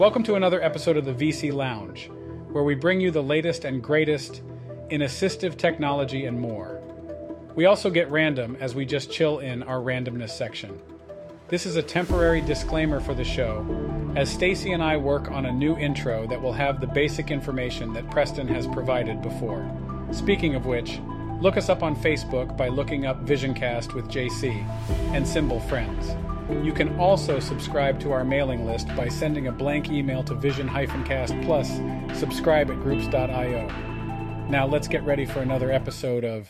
Welcome to another episode of the VC Lounge, where we bring you the latest and greatest in assistive technology and more. We also get random as we just chill in our randomness section. This is a temporary disclaimer for the show, as Stacy and I work on a new intro that will have the basic information that Preston has provided before. Speaking of which, look us up on Facebook by looking up Visioncast with JC and Symbol Friends. You can also subscribe to our mailing list by sending a blank email to vision-cast plus subscribe at groups.io. Now let's get ready for another episode of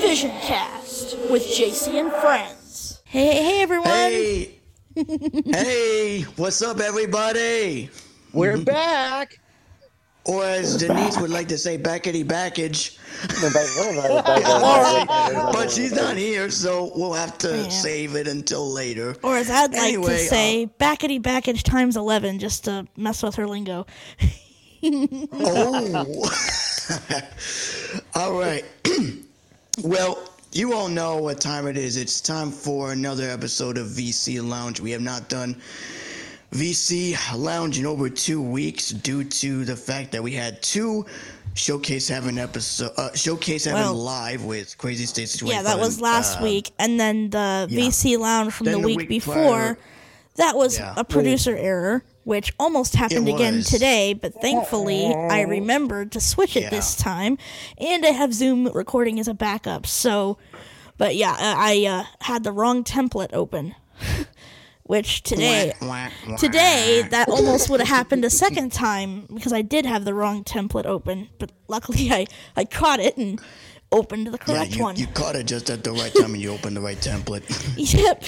Vision Cast with JC and friends. Hey, hey everyone. Hey, hey, what's up, everybody? We're back. Or as Denise would like to say, backety backage. But she's not here, so we'll have to Yeah. save it until later. Or as I'd like Anyway, to say, um, backety backage times 11 just to mess with her lingo. Oh, all right. well, you all know what time it is. It's time for another episode of VC Lounge. We have not done VC Lounge in over two weeks due to the fact that we had two showcase having episode uh, showcase having Well- live with Crazy States. Yeah, that was last uh, week. And then the yeah. VC Lounge from the the week, week before, prior- that was Yeah. a producer error, which almost happened again today, but thankfully I remembered to switch it this time. And I have Zoom recording as a backup. So, but yeah, I I, uh, had the wrong template open. Which today, today that almost would have happened a second time because I did have the wrong template open, but luckily I, I caught it and opened the Yeah, correct you, one. you caught it just at the right time and you opened the right template. Yep.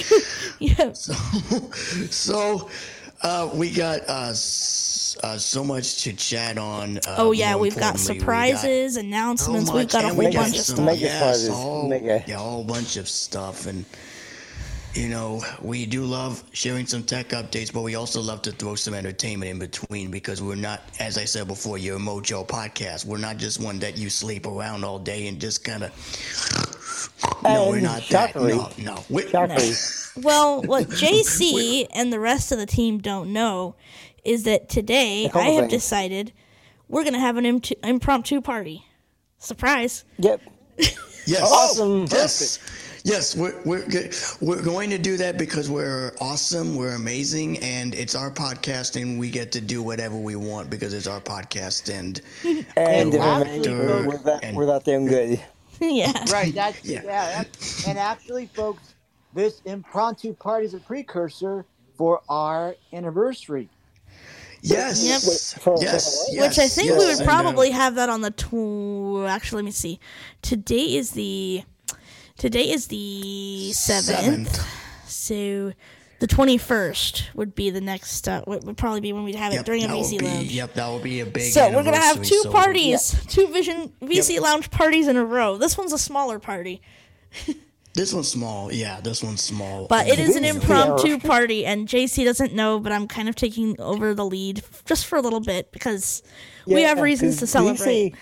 yep. So, uh, we got uh, s- uh, so much to chat on. Uh, Oh yeah, we've got importantly, we surprises, so announcements. We've got a whole we got bunch of stuff. Make it yes, fun, a whole, yeah, a whole bunch of stuff, and you know, we do love sharing some tech updates, but we also love to throw some entertainment in between because we're not, as I said before, your Mojo podcast. We're not just one that you sleep around all day and just kind of. No, we're not shockingly- that. No, no. We, Shockingly, Well, what JC and the rest of the team don't know is that today I have things. decided we're gonna have an imp- impromptu party. Surprise! yep. Yes. Awesome. Yes. Yes, we're we're we're going to do that because we're awesome, we're amazing, and it's our podcast, and we get to do whatever we want because it's our podcast, and And we're we're, we're, that, and- we're that damn good. yeah. Right. That's Yeah. yeah. that's, and actually, folks, this impromptu party is a precursor for our anniversary. yes, Yep. Yes, yes, Which I think yes, we would probably have that on the tw- actually let me see. Today is the today is the seventh. seventh. So the twenty first would be the next uh, would, would probably be when we'd have it Yep, during a VC be, lounge. Yep, that will be a big. So we're gonna have two so- parties, two Vision VC Lounge parties in a row. This one's a smaller party, This one's small, yeah. This one's small, but it is an Yeah. impromptu party, and JC doesn't know, but I'm kind of taking over the lead just for a little bit because we have reasons to celebrate.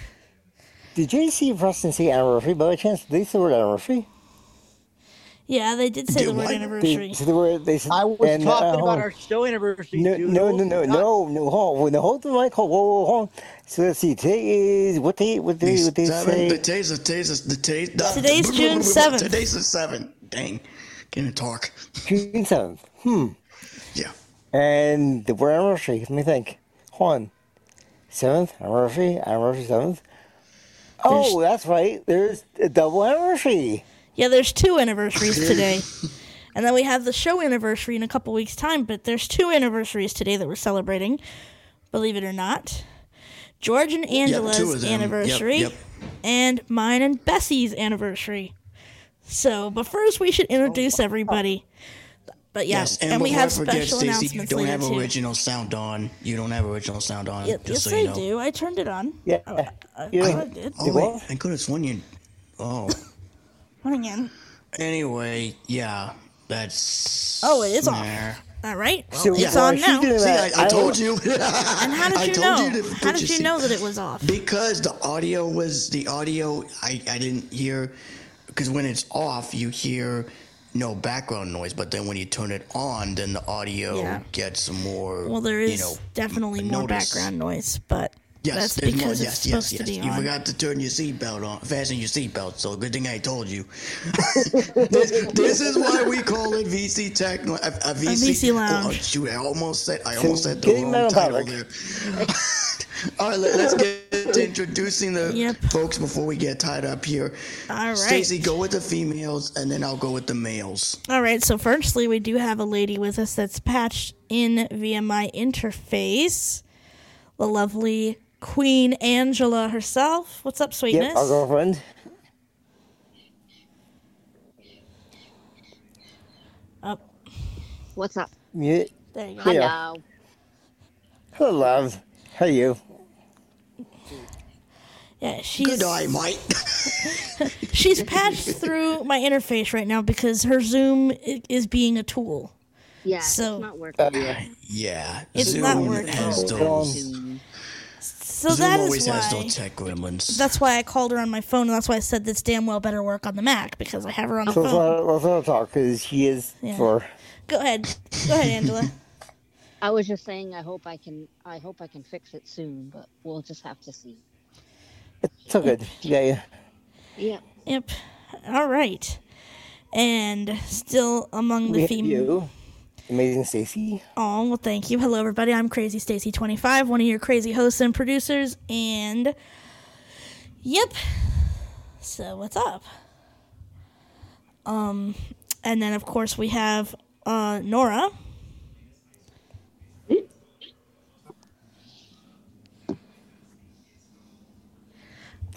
Did you see Preston say anniversary by chance? Did they say the word anniversary? Yeah, they did say Did the word anniversary. They, so the word, they said, I was and, uh, talking hold about our show anniversary. No, dude. no, no, no, no, no, hold on. No, hold the mic. Hold, whoa, whoa, hold on. So let's see. Today is what day? What day? What they Seven, say? today's the today's the today's Today's June 7th. Today's the seventh. Dang, can't talk. June seventh. Hmm. Yeah. And the word anniversary. Let me think. Hold on. Seventh anniversary. Anniversary seventh. Oh, that's right. There's a double anniversary. Yeah, there's two anniversaries today. And then we have the show anniversary in a couple weeks' time, but there's two anniversaries today that we're celebrating, believe it or not. George and Angela's them. Yep, anniversary yep. and mine and Bessie's anniversary. So, but first we should introduce oh, everybody. But yeah, Yes, and, and, we have I forget, special Stacey, you announcements don't later have too. original sound on. You don't have original sound on. Ye- just yes, so you I know. do. I turned it on. Yeah. Oh, I, Yeah. I did. Oh You wait, what? I could have sworn you. Oh, What again? Oh. anyway, yeah, that's. Oh, it is off. there. All right. Well, So it's while on now. See, I, I told you. And how did I you told know? you to how did your you know that it was off? Because the audio was the audio. I I didn't hear because when it's off, you hear no background noise, but then when you turn it on, then the audio Yeah. gets more. Well, there is you know, definitely more notice. background noise, but Yes, that's there's because more, it's yes, yes, yes. You on. forgot to turn your seatbelt on, fasten your seatbelt. So good thing I told you. this, this is why we call it VC Tech, a, a VC, VC Oh, Lounge. shoot, I almost said, I almost said the wrong title there. All right, let, us get to introducing the Yep. folks before we get tied up here. All right. Stacy, go with the females, and then I'll go with the males. All right, so firstly, we do have a lady with us that's patched in via my interface. The lovely Queen Angela herself. What's up, sweetness? Yep, our girlfriend. Up. What's up? Yeah. There you go. Hello. Hello, love. How are you? Yeah, she's Good eye, Mike. she's patched through my interface right now because her Zoom is being a tool. Yeah, So- it's not working. Uh, yeah. yeah, It's Zoom not working. has those. So Zoom that always is has why. tech gremlins. That's why I called her on my phone, and that's why I said this damn well better work on the Mac because I have her on the So phone. not, let's not talk because she is Yeah. for. Go ahead, go ahead, Angela. I was just saying I hope I can I hope I can fix it soon, but we'll just have to see. It's all good. Yeah, yeah. Yeah. Yep. All right. And still among We the have female. Amazing Stacy. Oh, well, thank you. Hello, everybody. I'm Crazy Stacy 25, one of your crazy hosts and producers. And, yep. So, what's up? Um, and then, of course, we have uh, Nora.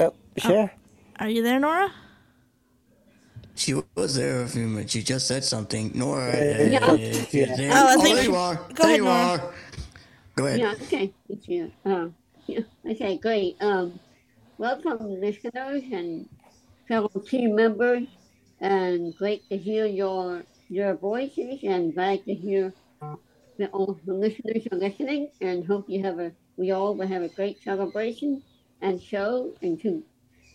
Oh, sure. Are you there, Nora? She was there a few minutes. She just said something. Nora, uh, Yeah. if you're there- Oh, I oh, think there you are. go there ahead, you Nora. are. Go ahead. Yeah, okay. Thank you. Uh, yeah, okay, great. Um, welcome, listeners and fellow team members. And great to hear your your voices, and glad to hear that all the listeners are listening. And hope you have a we all will have a great celebration and show. And to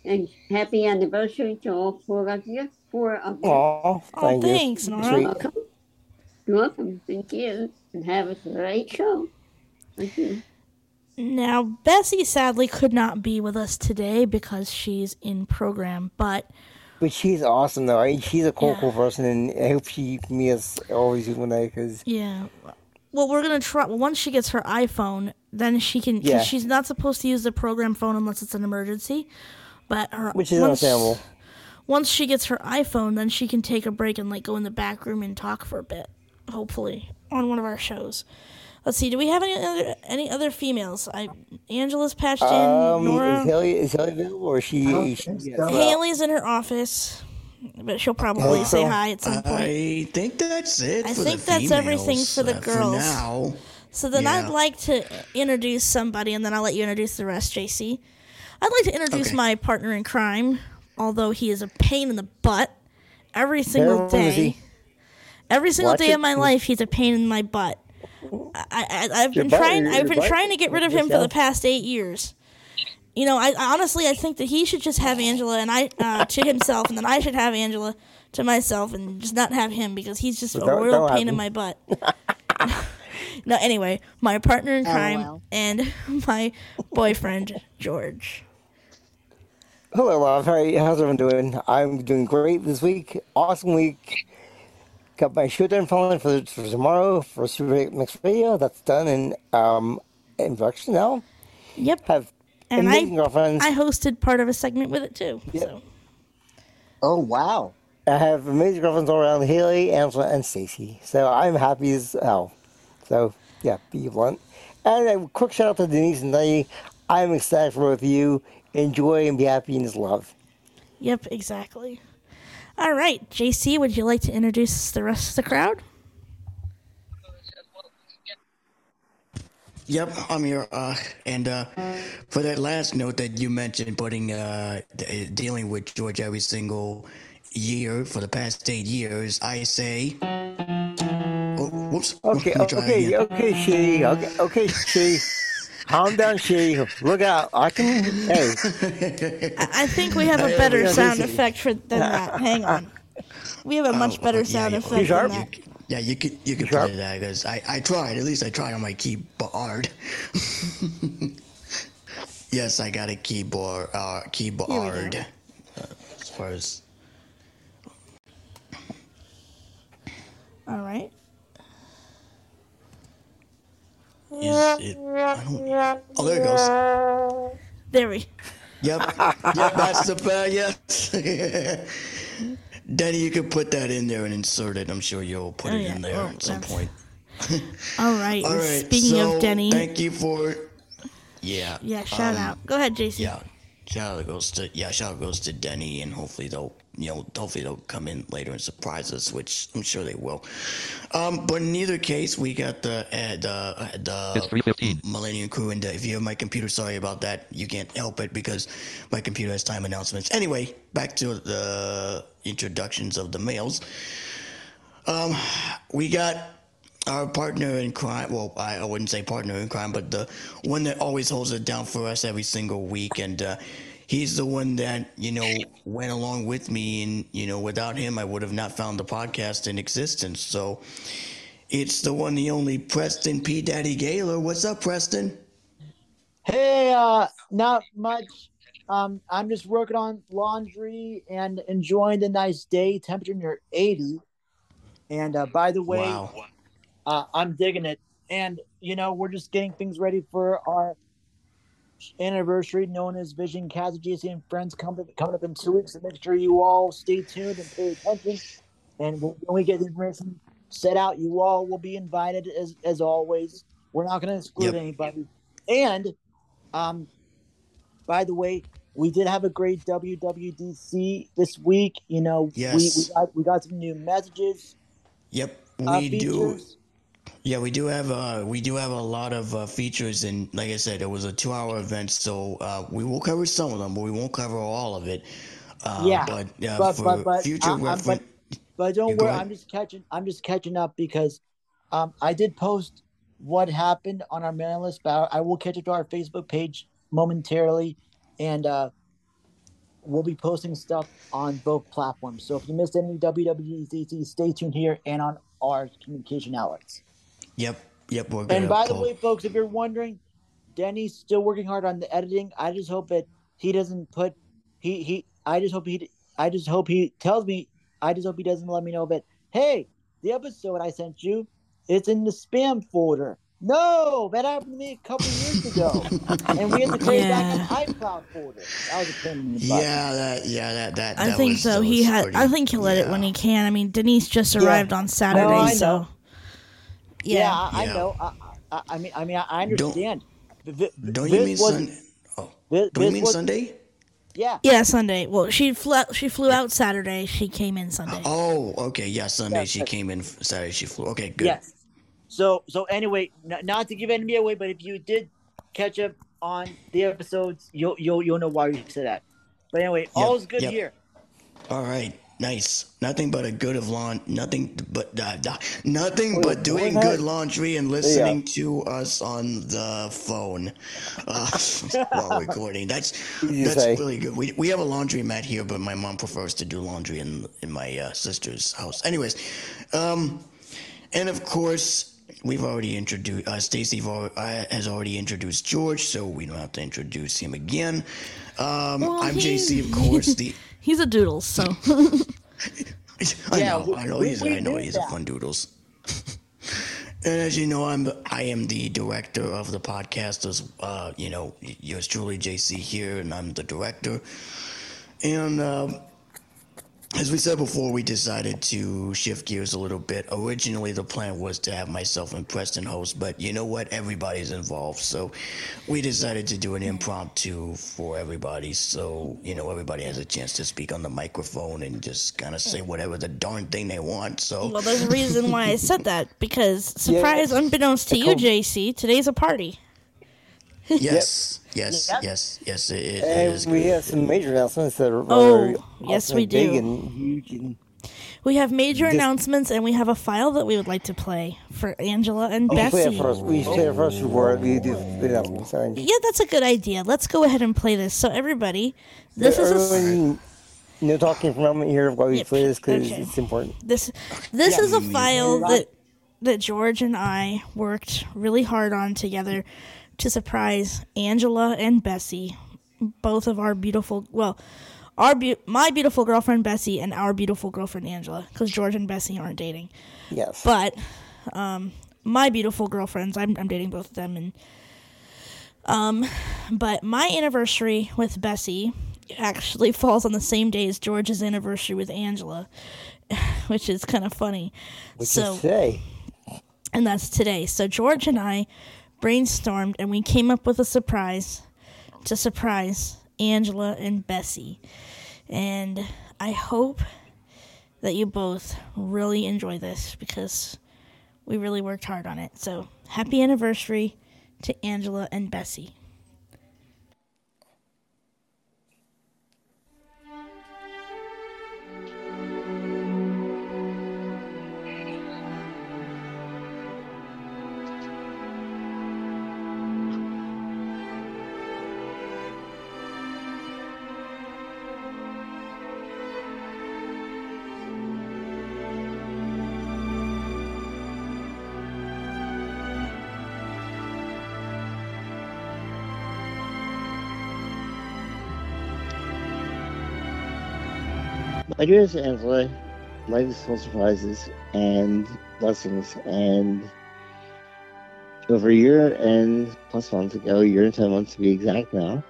and happy anniversary to all four of you. Four of you. Oh, thank you. thanks, Nora. Sweet. Welcome. You're welcome. Thank you. And have a great show. Thank you. Now, Bessie sadly could not be with us today because she's in program, but But she's awesome, though. I mean, she's a cool, Yeah. cool person, and I hope she meets us always one day because Yeah. Well, we're gonna try. Once she gets her iPhone, then she can. Yeah. She's not supposed to use the program phone unless it's an emergency. But her which is once, understandable. Once she gets her iPhone, then she can take a break and like go in the back room and talk for a bit. Hopefully, on one of our shows. Let's see. Do we have any other any other females? I Angela's patched in. Um, Nora. is Haley is Haley available or is she? she yeah. Haley's in her office, but she'll probably say hi at some point. I think that's it. I for think the that's everything for the uh, girls. For now. So then Yeah. I'd like to introduce somebody, and then I'll let you introduce the rest, JC. I'd like to introduce Okay. my partner in crime, although he is a pain in the butt every single Where is day. Every single Watch day it. of my life, he's a pain in my butt. I, I, I've been butt- trying. I've been butt? trying to get rid of him for the past eight years. You know, I, I honestly I think that he should just have Angela and I uh, to himself, and then I should have Angela to myself, and just not have him because he's just a Don't- real pain in my butt. no, anyway, my partner in crime LOL. and my boyfriend George. Hello, love. How you- how's everyone doing? I'm doing great this week. Awesome week. Got my show done following for, for tomorrow for Super Mix Radio. That's done in um in production now. Yep, Have and amazing I girlfriends. I hosted part of a segment with it too. So Oh wow. I have amazing girlfriends all around Haley, Angela, and Stacy. So I'm happy as hell. So yeah, be blunt. And a quick shout out to Denise and Lenny. I'm excited for both of you. Enjoy and be happy in this love. yep, exactly. All right, JC, would you like to introduce the rest of the crowd? Yep, I'm here. Uh, and uh, for that last note that you mentioned, putting uh, dealing with George every single year for the past eight years, I say. Oh, whoops. Okay, Let me try that okay, okay, she. Okay, okay, she. Calm down, She. Look out. I can. Hey. I I think we have a better sound effect for than that. Hang on. We have a much Oh, better sound yeah. effect than that. Yeah, you could you could Sharp. play that because I I tried. At least I tried on my keyboard. yes, I got a keyboard. Uh, keyboard. Uh, as far as All right. Is it? I don't, oh, there it goes. There we. Yep, yep, that's the bad. Yes. Danny, you could put that in there and insert it. I'm sure you'll put Oh, it yeah. in there Oh, at some that's- point. All right. All right. Speaking so, of Denny, thank you for. Yeah. yeah, shout um, out. Go ahead, JC. Yeah, shout out goes to yeah, shout out goes to Denny, and hopefully they'll you know hopefully they'll come in later and surprise us, which I'm sure they will. Um, but in either case, we got the uh, the uh, It's the 315. Millennium Crew, and uh, if you have my computer, sorry about that. You can't help it because my computer has time announcements. Anyway, back to the introductions of the males. Um, we got our partner in crime. Well, I, I wouldn't say partner in crime, but the one that always holds it down for us every single week. And uh, he's the one that, you know, went along with me. And, you know, without him, I would have not found the podcast in existence. So it's the one, the only Preston P. Daddy Gaylor. What's up, Preston? Hey, uh, not much. Um, I'm just working on laundry and enjoying the nice day. Temperature near 80. And uh, by the way, Wow. uh, I'm digging it. And you know, we're just getting things ready for our anniversary, known as Vision Cast JC and Friends, coming coming up in two weeks. So make sure you all stay tuned and pay attention. And when we get the information set out, you all will be invited as as always. We're not going to exclude Yep. anybody. And um, by the way, we did have a great WWDC this week. You know, we, we Yes. got we got some new messages. Yep, Uh, we do. Yeah, we do have uh we do have a lot of uh, features, and like I said, it was a two-hour event, so uh, we will cover some of them, but we won't cover all of it. Uh, Yeah, but, uh, but- for but- but, future uh, reference, But don't worry, ahead. I'm just catching. I'm just catching up because um, I did post what happened on our mailing list, but I will catch up to our Facebook page momentarily, and uh, we'll be posting stuff on both platforms. So if you missed any WWDC, stay tuned here and on our communication outlets. Yep, yep, we're gonna. And by the way, folks, if you're wondering, Denny's still working hard on the editing. I just hope that he doesn't put he he. I just hope he. I just hope he tells me. I just hope he doesn't let me know that. Hey, the episode I sent you, it's in the spam folder. No, that happened to me a couple years ago, and we had to create Yeah. back an iCloud folder. That was a pain in the butt. yeah, that, yeah, that, that. I that think was, so. that He had. pretty- I think he'll let it when he can. I mean, Denise just Yeah. arrived on Saturday, I so know. Yeah, yeah. I, I know. I, I, I mean, I mean, I Don't- understand. Th- Don't this you mean was- Sunday? Oh, This, do you this mean was- Sunday? Yeah. Yeah, Sunday. Well, she flew. She flew out Saturday. She came in Sunday. Oh, okay, yeah, Sunday Yeah, she but- came in. Saturday she flew. Okay, good. Yes. So so anyway, n- not to give enemy away, but if you did catch up on the episodes, you'll you'll you'll know why we said that. But anyway, all is good yep. here. All right, nice. Nothing but a good of lawn. Nothing but uh, nothing Wait, but doing was that? good laundry and listening to us on the phone uh, while recording. That's you that's say? really good. We we have a laundry mat here, but my mom prefers to do laundry in in my uh, sister's house. Anyways, um, and of course. We've already introduced uh, Stacy uh, has already introduced George, so we don't have to introduce him again. Um, Well, I'm he- JC, of course. The He's a doodle, so I Yeah, know, we- I know he's, I know knew he's a fun doodles. and as you know, I'm the, I am the director of the podcast. As uh, you know, yours truly, JC here, and I'm the director. And uh, as we said before, we decided to shift gears a little bit. Originally, the plan was to have myself and Preston host, but you know what? Everybody's involved, so we decided to do an impromptu for everybody. So you know, everybody has a chance to speak on the microphone and just kind of say whatever the darn thing they want. So well, there's a reason why I said that because surprise, unbeknownst to you, JC, today's a party. Yes, yes, Yep. yes, yes, it, it, it And is we good. have some major announcements that are, Oh, are yes, we and big do. and huge. And We have major This- announcements, and we have a file that we would like to play for Angela and We play Bessie. it first. We play it first before we do the announcement. Sorry. Yeah, that's a good idea. Let's go ahead and play this. So, everybody, this is a, s- no talking for a moment here while we Yep, play this because okay. it's important. this this is a file that that George and I worked really hard on together to surprise Angela and Bessie, both of our beautiful well, our be- my beautiful girlfriend Bessie and our beautiful girlfriend Angela, because George and Bessie aren't dating. Yes. But um, my beautiful girlfriends, I'm, I'm dating both of them, and um, but my anniversary with Bessie actually falls on the same day as George's anniversary with Angela, which is kind of funny. Which so is today. and that's today. So George and I brainstormed and we came up with a surprise to surprise Angela and Bessie. And I hope that you both really enjoy this because we really worked hard on it. So happy anniversary to Angela and Bessie. My dearest Angela, life is full of surprises and blessings. And over a year and plus months ago, a year and 10 months to be exact now,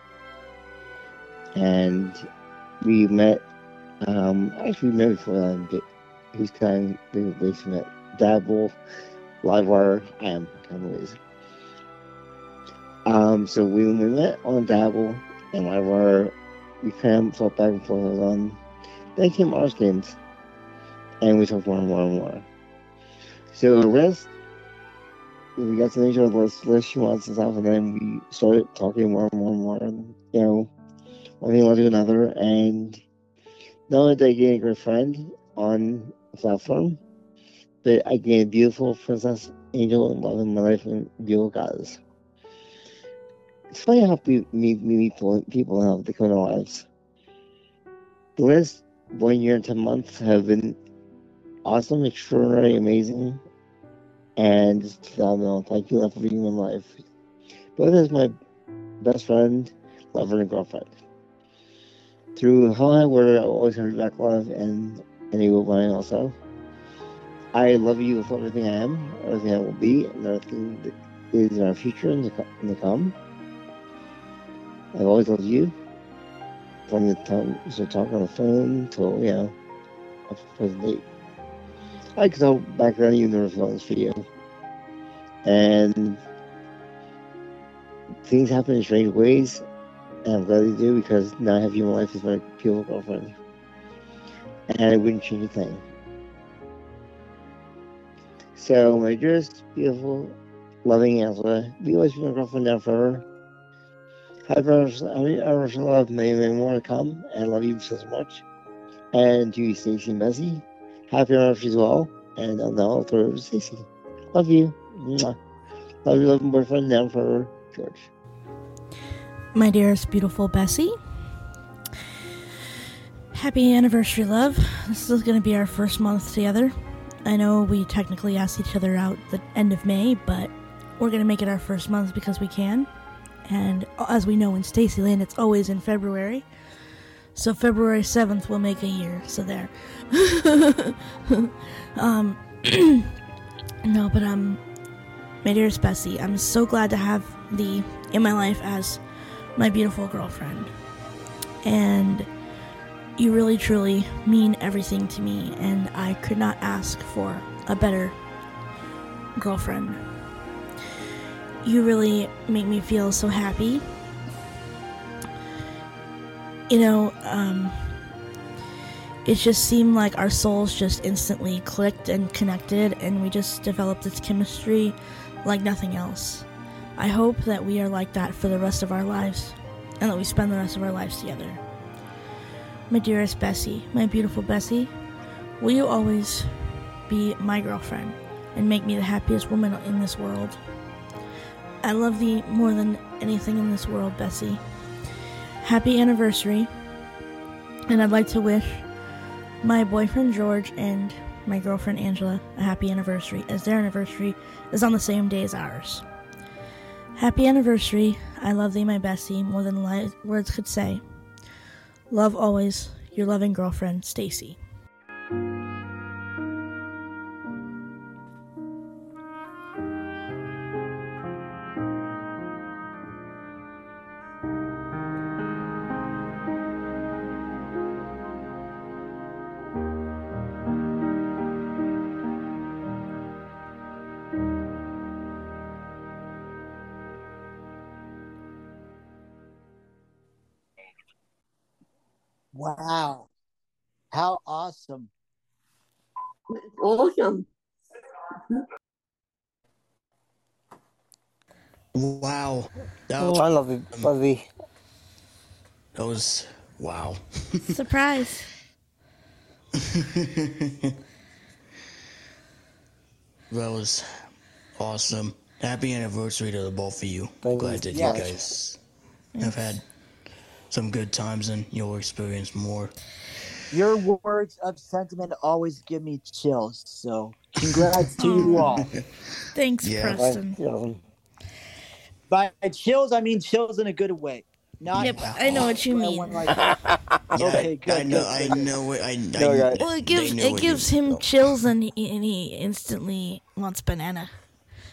and we met, um, actually, we met before that, but who's kind of been we met Dabble, Livewire, I am kind of ways. Um, so we, we met on Dabble and Livewire, we kind of fought back and forth on then came Ours games, and we talked more and more and more. So the rest, we got to the last, last few months and stuff, and then we started talking more and more and more, and you know, one thing led to another, and not only did I gain a great friend on the platform, but I gained a beautiful princess angel and love in my life and beautiful goddess. It's funny how we meet, people, people how they come in our lives. The last one year and 10 months have been awesome, extraordinary, amazing, and just phenomenal. Thank you for being in my life. Both as my best friend, lover, and girlfriend. Through how I were, I always have back love and any mine also. I love you with everything I am, everything I will be, and everything that is in our future and the come. I've always loved you from the time started talking on the phone till, yeah, to the present date. I could tell back then you never saw this video. And things happen in strange ways, and I'm glad they do because now I have you in my life as my beautiful girlfriend. And I wouldn't change a thing. So, my dearest, beautiful, loving Angela, we always be my girlfriend now forever. Anniversary, anniversary love, many, many more to come, and I love you so much. And to you, Stacy and happy anniversary as well. And throw it over to Stacy. Love you. Mwah. Love your loving boyfriend now forever, George. My dearest, beautiful Bessie. Happy anniversary, love. This is going to be our first month together. I know we technically asked each other out the end of May, but we're going to make it our first month because we can. And as we know in Stacyland, it's always in February. So February 7th will make a year. So there. um, no, but um, my dearest Bessie, I'm so glad to have thee in my life as my beautiful girlfriend. And you really truly mean everything to me, and I could not ask for a better girlfriend. You really make me feel so happy. You know, um, it just seemed like our souls just instantly clicked and connected, and we just developed this chemistry like nothing else. I hope that we are like that for the rest of our lives, and that we spend the rest of our lives together. My dearest Bessie, my beautiful Bessie, Will you always be my girlfriend and make me the happiest woman in this world? I love thee more than anything in this world, Bessie. Happy anniversary. And I'd like to wish my boyfriend George and my girlfriend Angela a happy anniversary, as their anniversary is on the same day as ours. Happy anniversary. I love thee, my Bessie, more than li- words could say. Love always, your loving girlfriend, Stacy. Wow. How awesome. Awesome. Wow. That Oh, was, I love it, love the. that was wow. Surprise. That was awesome. Happy anniversary to the both of you. Thank Glad you. that Yes. you guys have had some good times and you'll experience more. Your words of sentiment always give me chills. So congrats to you all. Thanks, Yeah. Preston. Yeah. By chills, I mean chills in a good way. Not Yep, I know what you mean. like, Yeah, Okay, I, good, I know. good, I know it. I, I, Well, it gives know it gives him chills, and he, and he instantly wants banana.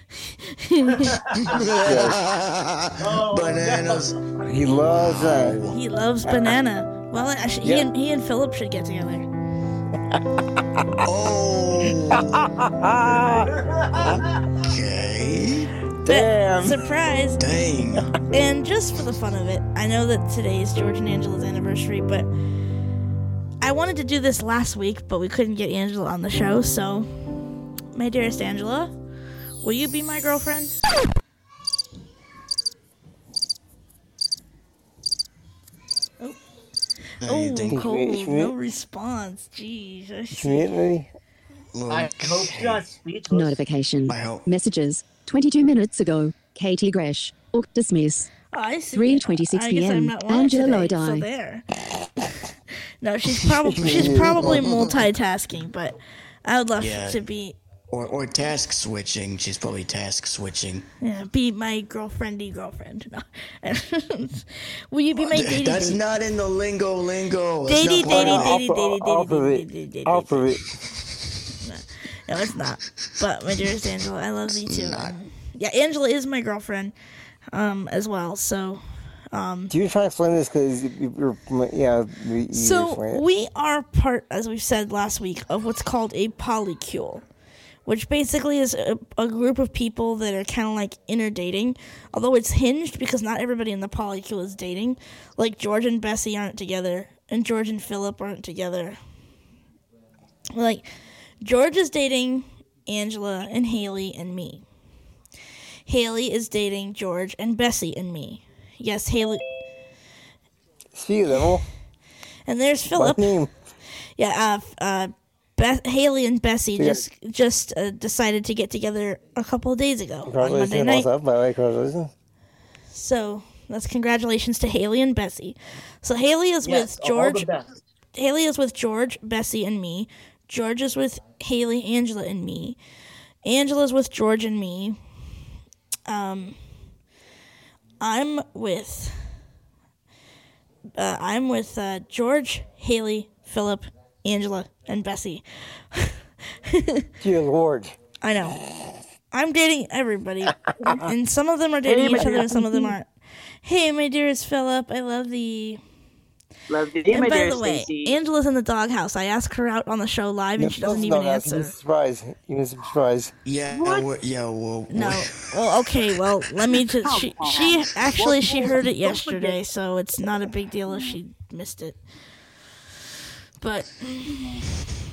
Bananas. Oh. He loves that. He loves banana. Well, actually, he Yeah. and he and Philip should get together. Oh. okay. Damn. Surprise! Dang. And just for the fun of it, I know that today is George and Angela's anniversary, but I wanted to do this last week, but we couldn't get Angela on the show. So, my dearest Angela, will you be my girlfriend? Oh. How do you Oh, think? cold. Schmidt? No response. Jeez. I see. Community. I hope she's not speechless. Notification. I hope. Messages. 22 minutes ago. Katie Gresh. Book dismiss. Oh, I see. 3:26 I guess I'm PM. not on Angela today, So there. no, she's probably she's probably multitasking, but I would love Yeah. to be Or, or task switching. She's probably task switching. yeah, be my girlfriendy girlfriend. No. Will you be my dating That's date? not in the lingo lingo. That's Datey, not part datey, of- datey, datey, datey, datey, it. datey, datey, I'll datey. prove it. No, it's not. But my dearest Angela, I love you too. not. Yeah, Angela is my girlfriend, um, as well. So, um, Do you try to explain this? Because you're, yeah. you- you so we are part, as we said last week, of what's called a polycule, which basically is a, a group of people that are kind of like interdating. Although it's hinged because not everybody in the polycule is dating. Like George and Bessie aren't together, and George and Philip aren't together. Like George is dating Angela and Haley and me. Haley is dating George and Bessie and me. Yes, Haley. See you, devil. And there's Philip. name. Yeah, uh, uh, Beth, Haley and Bessie Yeah. just just uh, decided to get together a couple of days ago on Monday Congratulations. night. What's up, by the way? Congratulations. So that's congratulations to Haley and Bessie. So Haley is Yes, with George. best. Haley is with George, Bessie, and me. George is with Haley, Angela, and me. Angela's with George and me. Um, I'm with. Uh, I'm with uh, George, Haley, Philip, Angela, and Bessie. Dear Lord. I know. I'm dating everybody, and some of them are dating Hey, each other, and some of them aren't. Hey, my dearest Philip, I love thee. Love you, And my by the way, Stacy. Angela's in the doghouse. I asked her out on the show live, and she doesn't even answer. Surprise. You missed a surprise. Yeah, well, yeah, well, No. well, Well, okay. Well, let me just. She, she actually she heard it yesterday, so it's not a big deal if she missed it. But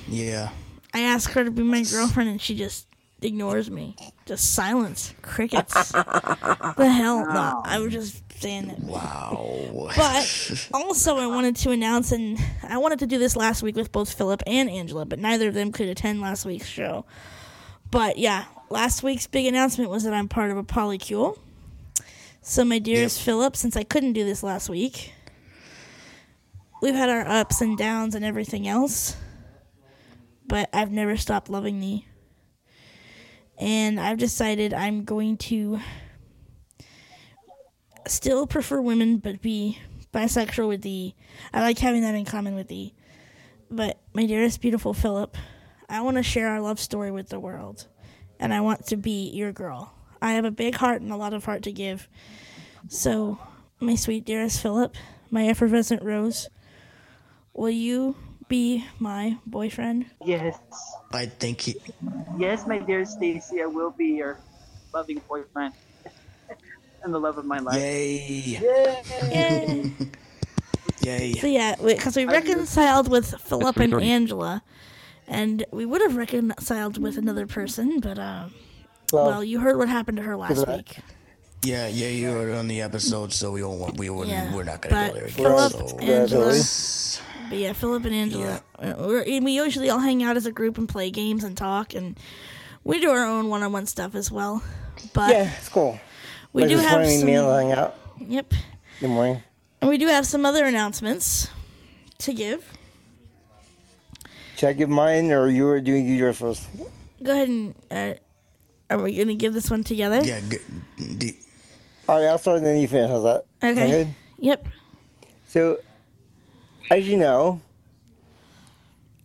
yeah. I asked her to be my girlfriend, and she just ignores me. Just silence, crickets. the hell? No, I was just saying that. Wow. But also, I wanted to announce, and I wanted to do this last week with both Philip and Angela, but neither of them could attend last week's show. But yeah, last week's big announcement was that I'm part of a polycule. So, my dearest Philip, since I couldn't do this last week, we've had our ups and downs and everything else, but I've never stopped loving thee. And I've decided I'm going to still prefer women, but be bisexual with thee. I like having that in common with thee. But my dearest, beautiful Philip, I want to share our love story with the world, and I want to be your girl. I have a big heart and a lot of heart to give. So, my sweet dearest Philip, my effervescent rose, will you be my boyfriend? Yes, I think he. yes, my dear Stacy, I will be your loving boyfriend and the love of my life. Yay. Yay! Yay. So yeah, because we reconciled with Philip and Angela, and we would have reconciled with another person, but uh, Well, well, you heard what happened to her last that- week. Yeah, yeah, you heard it on the episode, so we don't want, we wouldn't, Yeah, we're not gonna go there again. Philip so. Angela, Yes. But yeah, Philip and Angela, uh, we're, we usually all hang out as a group and play games and talk, and we do our own one-on-one stuff as well. But yeah, it's cool. we Like do this have morning, some. me hang out. Yep, Good morning. and we do have some other announcements to give. Should I give mine, or you are doing yours first? Go ahead and. Uh, are we gonna give this one together? Yeah, Good. All right, I'll start and then you finish. How's that? Okay. good? Yep. So, as you know,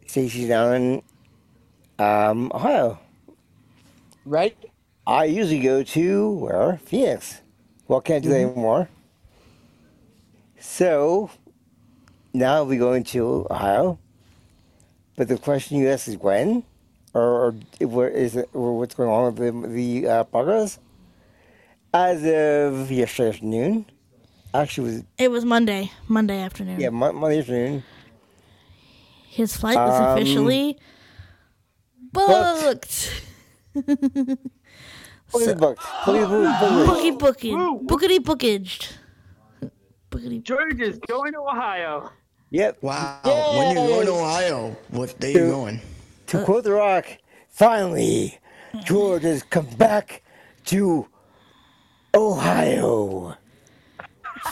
Stacy's down in um, Ohio. Right? I usually go to where Phoenix. Well, can't do that anymore. So now I'll be going to Ohio. But the question you ask is when, or, or where is it, or what's going on with the the uh, progress? As of yesterday afternoon, actually it was It was Monday, Monday afternoon. yeah Mon- Monday afternoon. His flight was Um, officially booked. Fully booked. Fully booked. Bookie booking. Bookity bookaged. Bookity. George is going to Ohio. Yep. wow. When you're going to Ohio, what day you Dude. going? To quote The Rock, finally, George has come back to Ohio.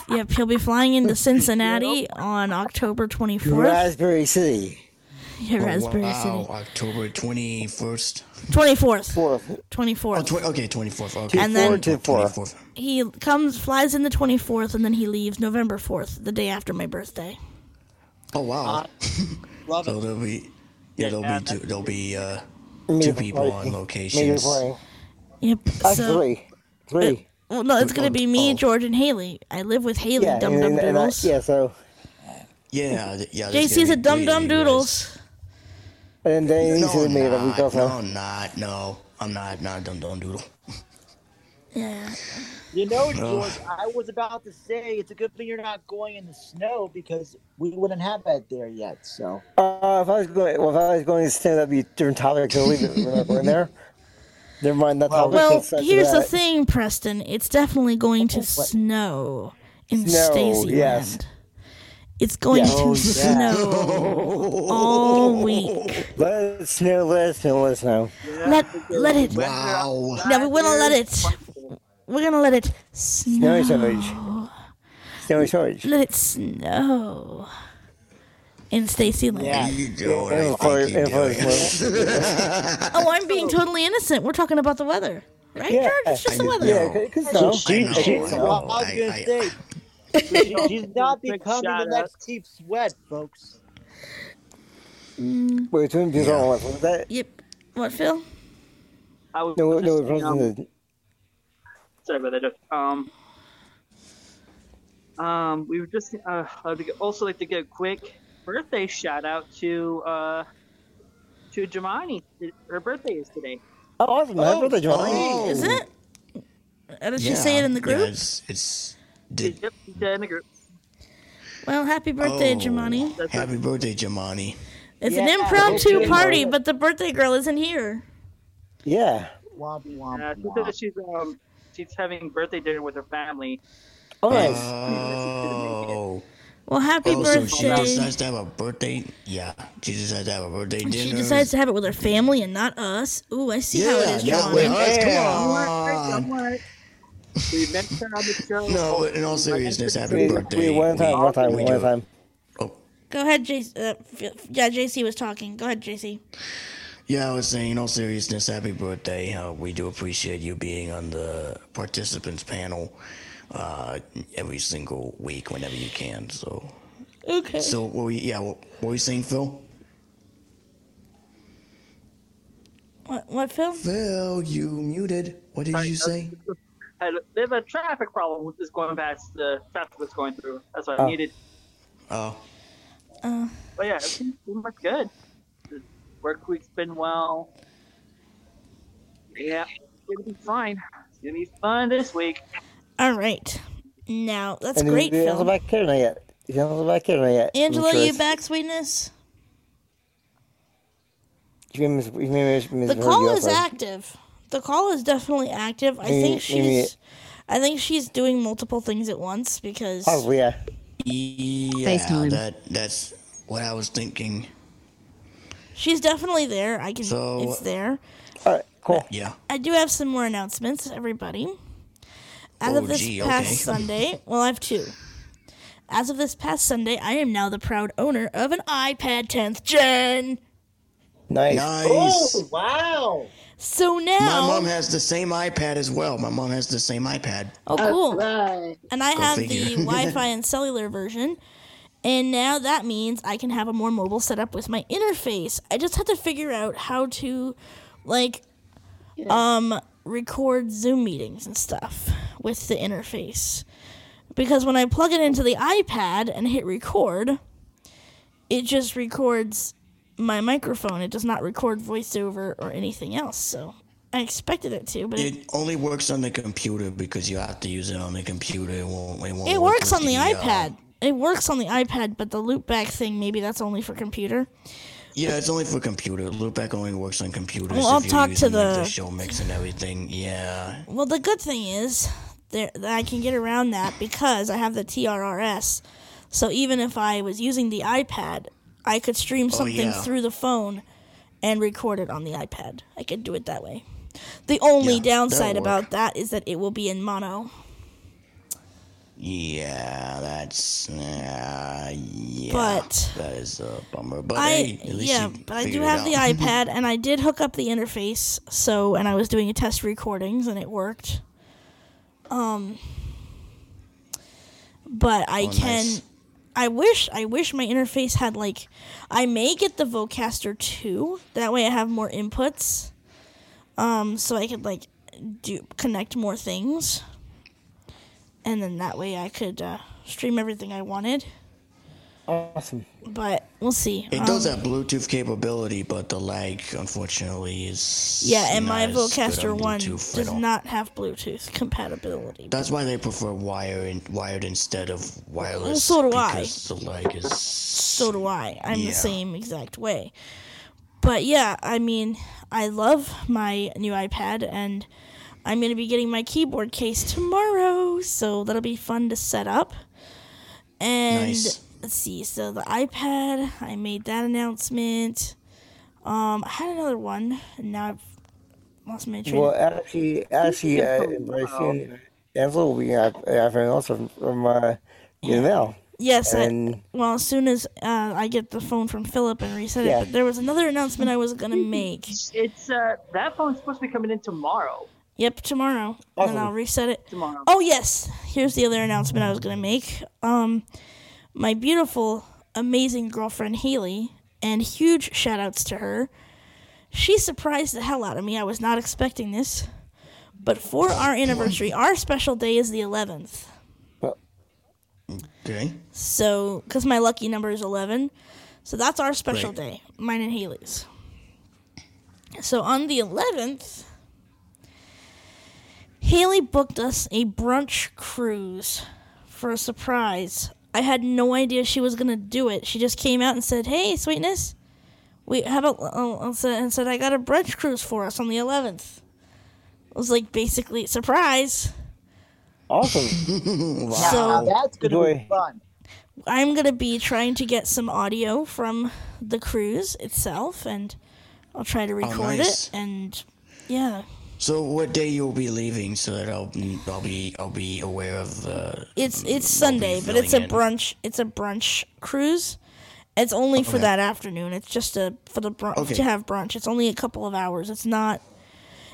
Yep, he'll be flying into Cincinnati on October 24th. Raspberry City. Yeah, oh, Raspberry wow, City. October 21st. 24th. Fourth. 24th. Oh, tw- okay, 24th. Okay. And then- Four 24th. he comes, flies in the 24th, and then he leaves November 4th, the day after my birthday. Oh, wow. Uh, love so it. there'll be, yeah, there'll Yeah, be two, there'll be, uh, two people on Maybe locations. Yep. Actually, So, three. Three. Uh, well, no, it's going to be me, Oh. George, and Haley. I live with Haley, yeah, Dum and, Dum and, and I, Doodles. yeah, so. Yeah, yeah. JC's a be Dum Dum of you guys. Doodles. And then he's No, going to I'm make it not. No, I'm not. No, I'm not. Not Dum Dum Doodle. Yeah. You know, George, I was about to say it's a good thing you're not going in the snow because we wouldn't have that there yet. So Uh, if I was going, well, if I was going to stand, that'd be a different topic. So leave. We're not going there. Never mind that topic. Well, let's not do here's the thing, Preston. It's definitely going to snow in Snow, Stacyland. yes. It's going Yeah. to Oh, yeah. snow all week. Let it snow, let it snow, let it snow. Let let it. Wow. No, we wanna let it. We're gonna let it snow. Snowy snow. Surge. Snowy Surge. Let it snow in Stacyland. yeah, You do what I think you do. Oh, I'm being totally innocent. We're talking about the weather, right, Yeah. George? It's just the I weather. know. Yeah, it could. She- I know, she- I well, know. I was gonna I- say she- she's not becoming the next Keith Sweat, folks. Wait, twin views on what? Was that? Yep. What, Phil? I was No, no, just, um, Preston. sorry about that. Um, um, we were just uh, I'd also like to get a quick birthday shout out to uh to Jamani. Her birthday is today. Oh, awesome. Happy birthday, John. Oh. Is it? Did she say it in the group? Yeah, it's, it's did, Yep, yeah, in the group. Well, happy birthday, oh, Jamani. That's Happy birthday, Jamani. It's Yeah, an impromptu okay. party, but the birthday girl isn't here. Yeah. Womp womp. Uh, she womp. said she's um she's having birthday dinner with her family. Oh, nice. Oh. Well, happy birthday! oh, so she decides to have a birthday. Yeah, she decides to have a birthday dinner. She decides to have it with her family and not us. Ooh, I see how it is. Yeah, is, not John. with us. Come Don't on. We mentioned on the show. No, in all seriousness, happy We, birthday. we one time, one time, we one do- time. Go ahead, JC. Uh, yeah, JC was talking. Go ahead, JC. Yeah, I was saying, in all seriousness, happy birthday. Uh, we do appreciate you being on the participants panel uh, every single week whenever you can. So, Okay. so what we yeah, what, what were you saying, Phil? What, what Phil? Phil, you muted. What did you say? Had a a traffic problem with this going past the traffic was going through. That's what I Oh. needed. Oh, Uh, But yeah, everything's pretty much good. The work week's been well. Yeah, it's gonna be fine. It's gonna be fun this week. All right. Now that's and great, he hasn't back here yet. He hasn't back here yet. Angela, you back, sweetness? you miss- you miss- miss The call is girlfriend. active. The call is definitely active. I Maybe- think maybe- she's. I think she's doing multiple things at once because. Oh yeah. yeah. FaceTime. That that's what I was thinking. She's definitely there. I can. So- it's there. All right, cool. Yeah. I do have some more announcements, everybody. As Oh, of this gee, past okay. Sunday, well, I have two. As of this past Sunday, I am now the proud owner of an iPad 10th Gen. Nice. Nice. Oh wow! So now, My mom has the same iPad as well. My mom has the same iPad. oh cool, Right. and I Go have figure. the Wi-Fi and cellular version. And now that means I can have a more mobile setup with my interface. I just have to figure out how to, like, um, record Zoom meetings and stuff with the interface. Because when I plug it into the iPad and hit record, it just records my microphone. It does not record voiceover or anything else. So I expected it to, but it, It only works on the computer because you have to use it on the computer. It won't. It, won't it work works on the uh, iPad. It works on the iPad, but the loopback thing, maybe that's only for computer. Yeah, it's only for computer. Loopback only works on computers. Well, I'll talk to using, like, the- the show mix and everything. Yeah. Well, the good thing is there that I can get around that because I have the TRRS. So even if I was using the iPad, I could stream Oh, something yeah. through the phone and record it on the iPad. I could do it that way. The only Yeah, downside about that is that it will be in mono. Yeah, that's uh, yeah. But- that is a bummer. But I hey, at least yeah, but I do have the iPad and I did hook up the interface. So and I was doing a test recordings and it worked. Um, but I Oh, can. nice. I wish I wish my interface had like I may get the Vocaster 2. That way I have more inputs. Um so I could like do connect more things. And then that way I could uh, stream everything I wanted. Awesome. But we'll see. It does Um, have Bluetooth capability, but the lag, unfortunately, is Yeah, and not my as Vocaster on 1 does not have Bluetooth compatibility. That's why they prefer wire in, wired instead of wireless. Well, so do I. because the lag is So do I. I'm Yeah. the same exact way. But yeah, I mean, I love my new iPad and I'm going to be getting my keyboard case tomorrow, so that'll be fun to set up. And Nice. let's see. So the iPad, I made that announcement. Um, I had another one, and now I've lost my train. Well, actually, actually, uh, very soon, Angela will be uh, having also from, from uh, your mail. Yes, I, And well, as soon as uh, I get the phone from Philip and reset Yeah. it. But there was another announcement I was gonna make. It's uh that phone's supposed to be coming in tomorrow. Yep, tomorrow. Awesome. And I'll reset it. Tomorrow. Oh yes, here's the other announcement I was gonna make. Um, my beautiful, amazing girlfriend Haley, and huge shout outs to her. She surprised the hell out of me. I was not expecting this. But for our anniversary, our special day is the 11th. okay. So, because my lucky number is 11. So that's our special Great. day, mine and Haley's. So on the 11th, Haley booked us a brunch cruise for a surprise. I had no idea she was going to do it. She just came out and said, Hey, sweetness, we have a, uh, and said, I got a brunch cruise for us on the 11th. It was like basically surprise. Awesome. wow, So that's gonna be fun. I'm gonna be trying to get some audio from the cruise itself, and I'll try to record Oh, nice. it. And yeah, So what day you'll be leaving so that I'll I'll be I'll be aware of the it's it's Sunday, but it's a in. brunch. It's a brunch cruise. It's only for Okay. that afternoon. It's just a for the brunch Okay. to have brunch. It's only a couple of hours. It's not.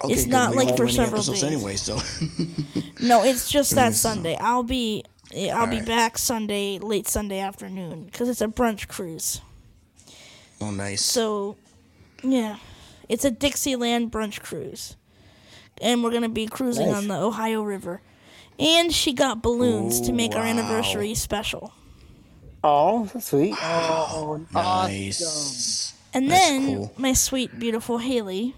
Okay, it's not like for several days. anyway. So No, it's just that Sunday. I'll be I'll be Alright. back Sunday late Sunday afternoon because it's a brunch cruise. oh nice. So, yeah, it's a Dixieland brunch cruise, and we're gonna be cruising Nice. on the Ohio River. And she got balloons to Ooh, make our anniversary special. Oh, that's sweet. Oh, awesome. nice. And That's then cool. my sweet, beautiful Haley,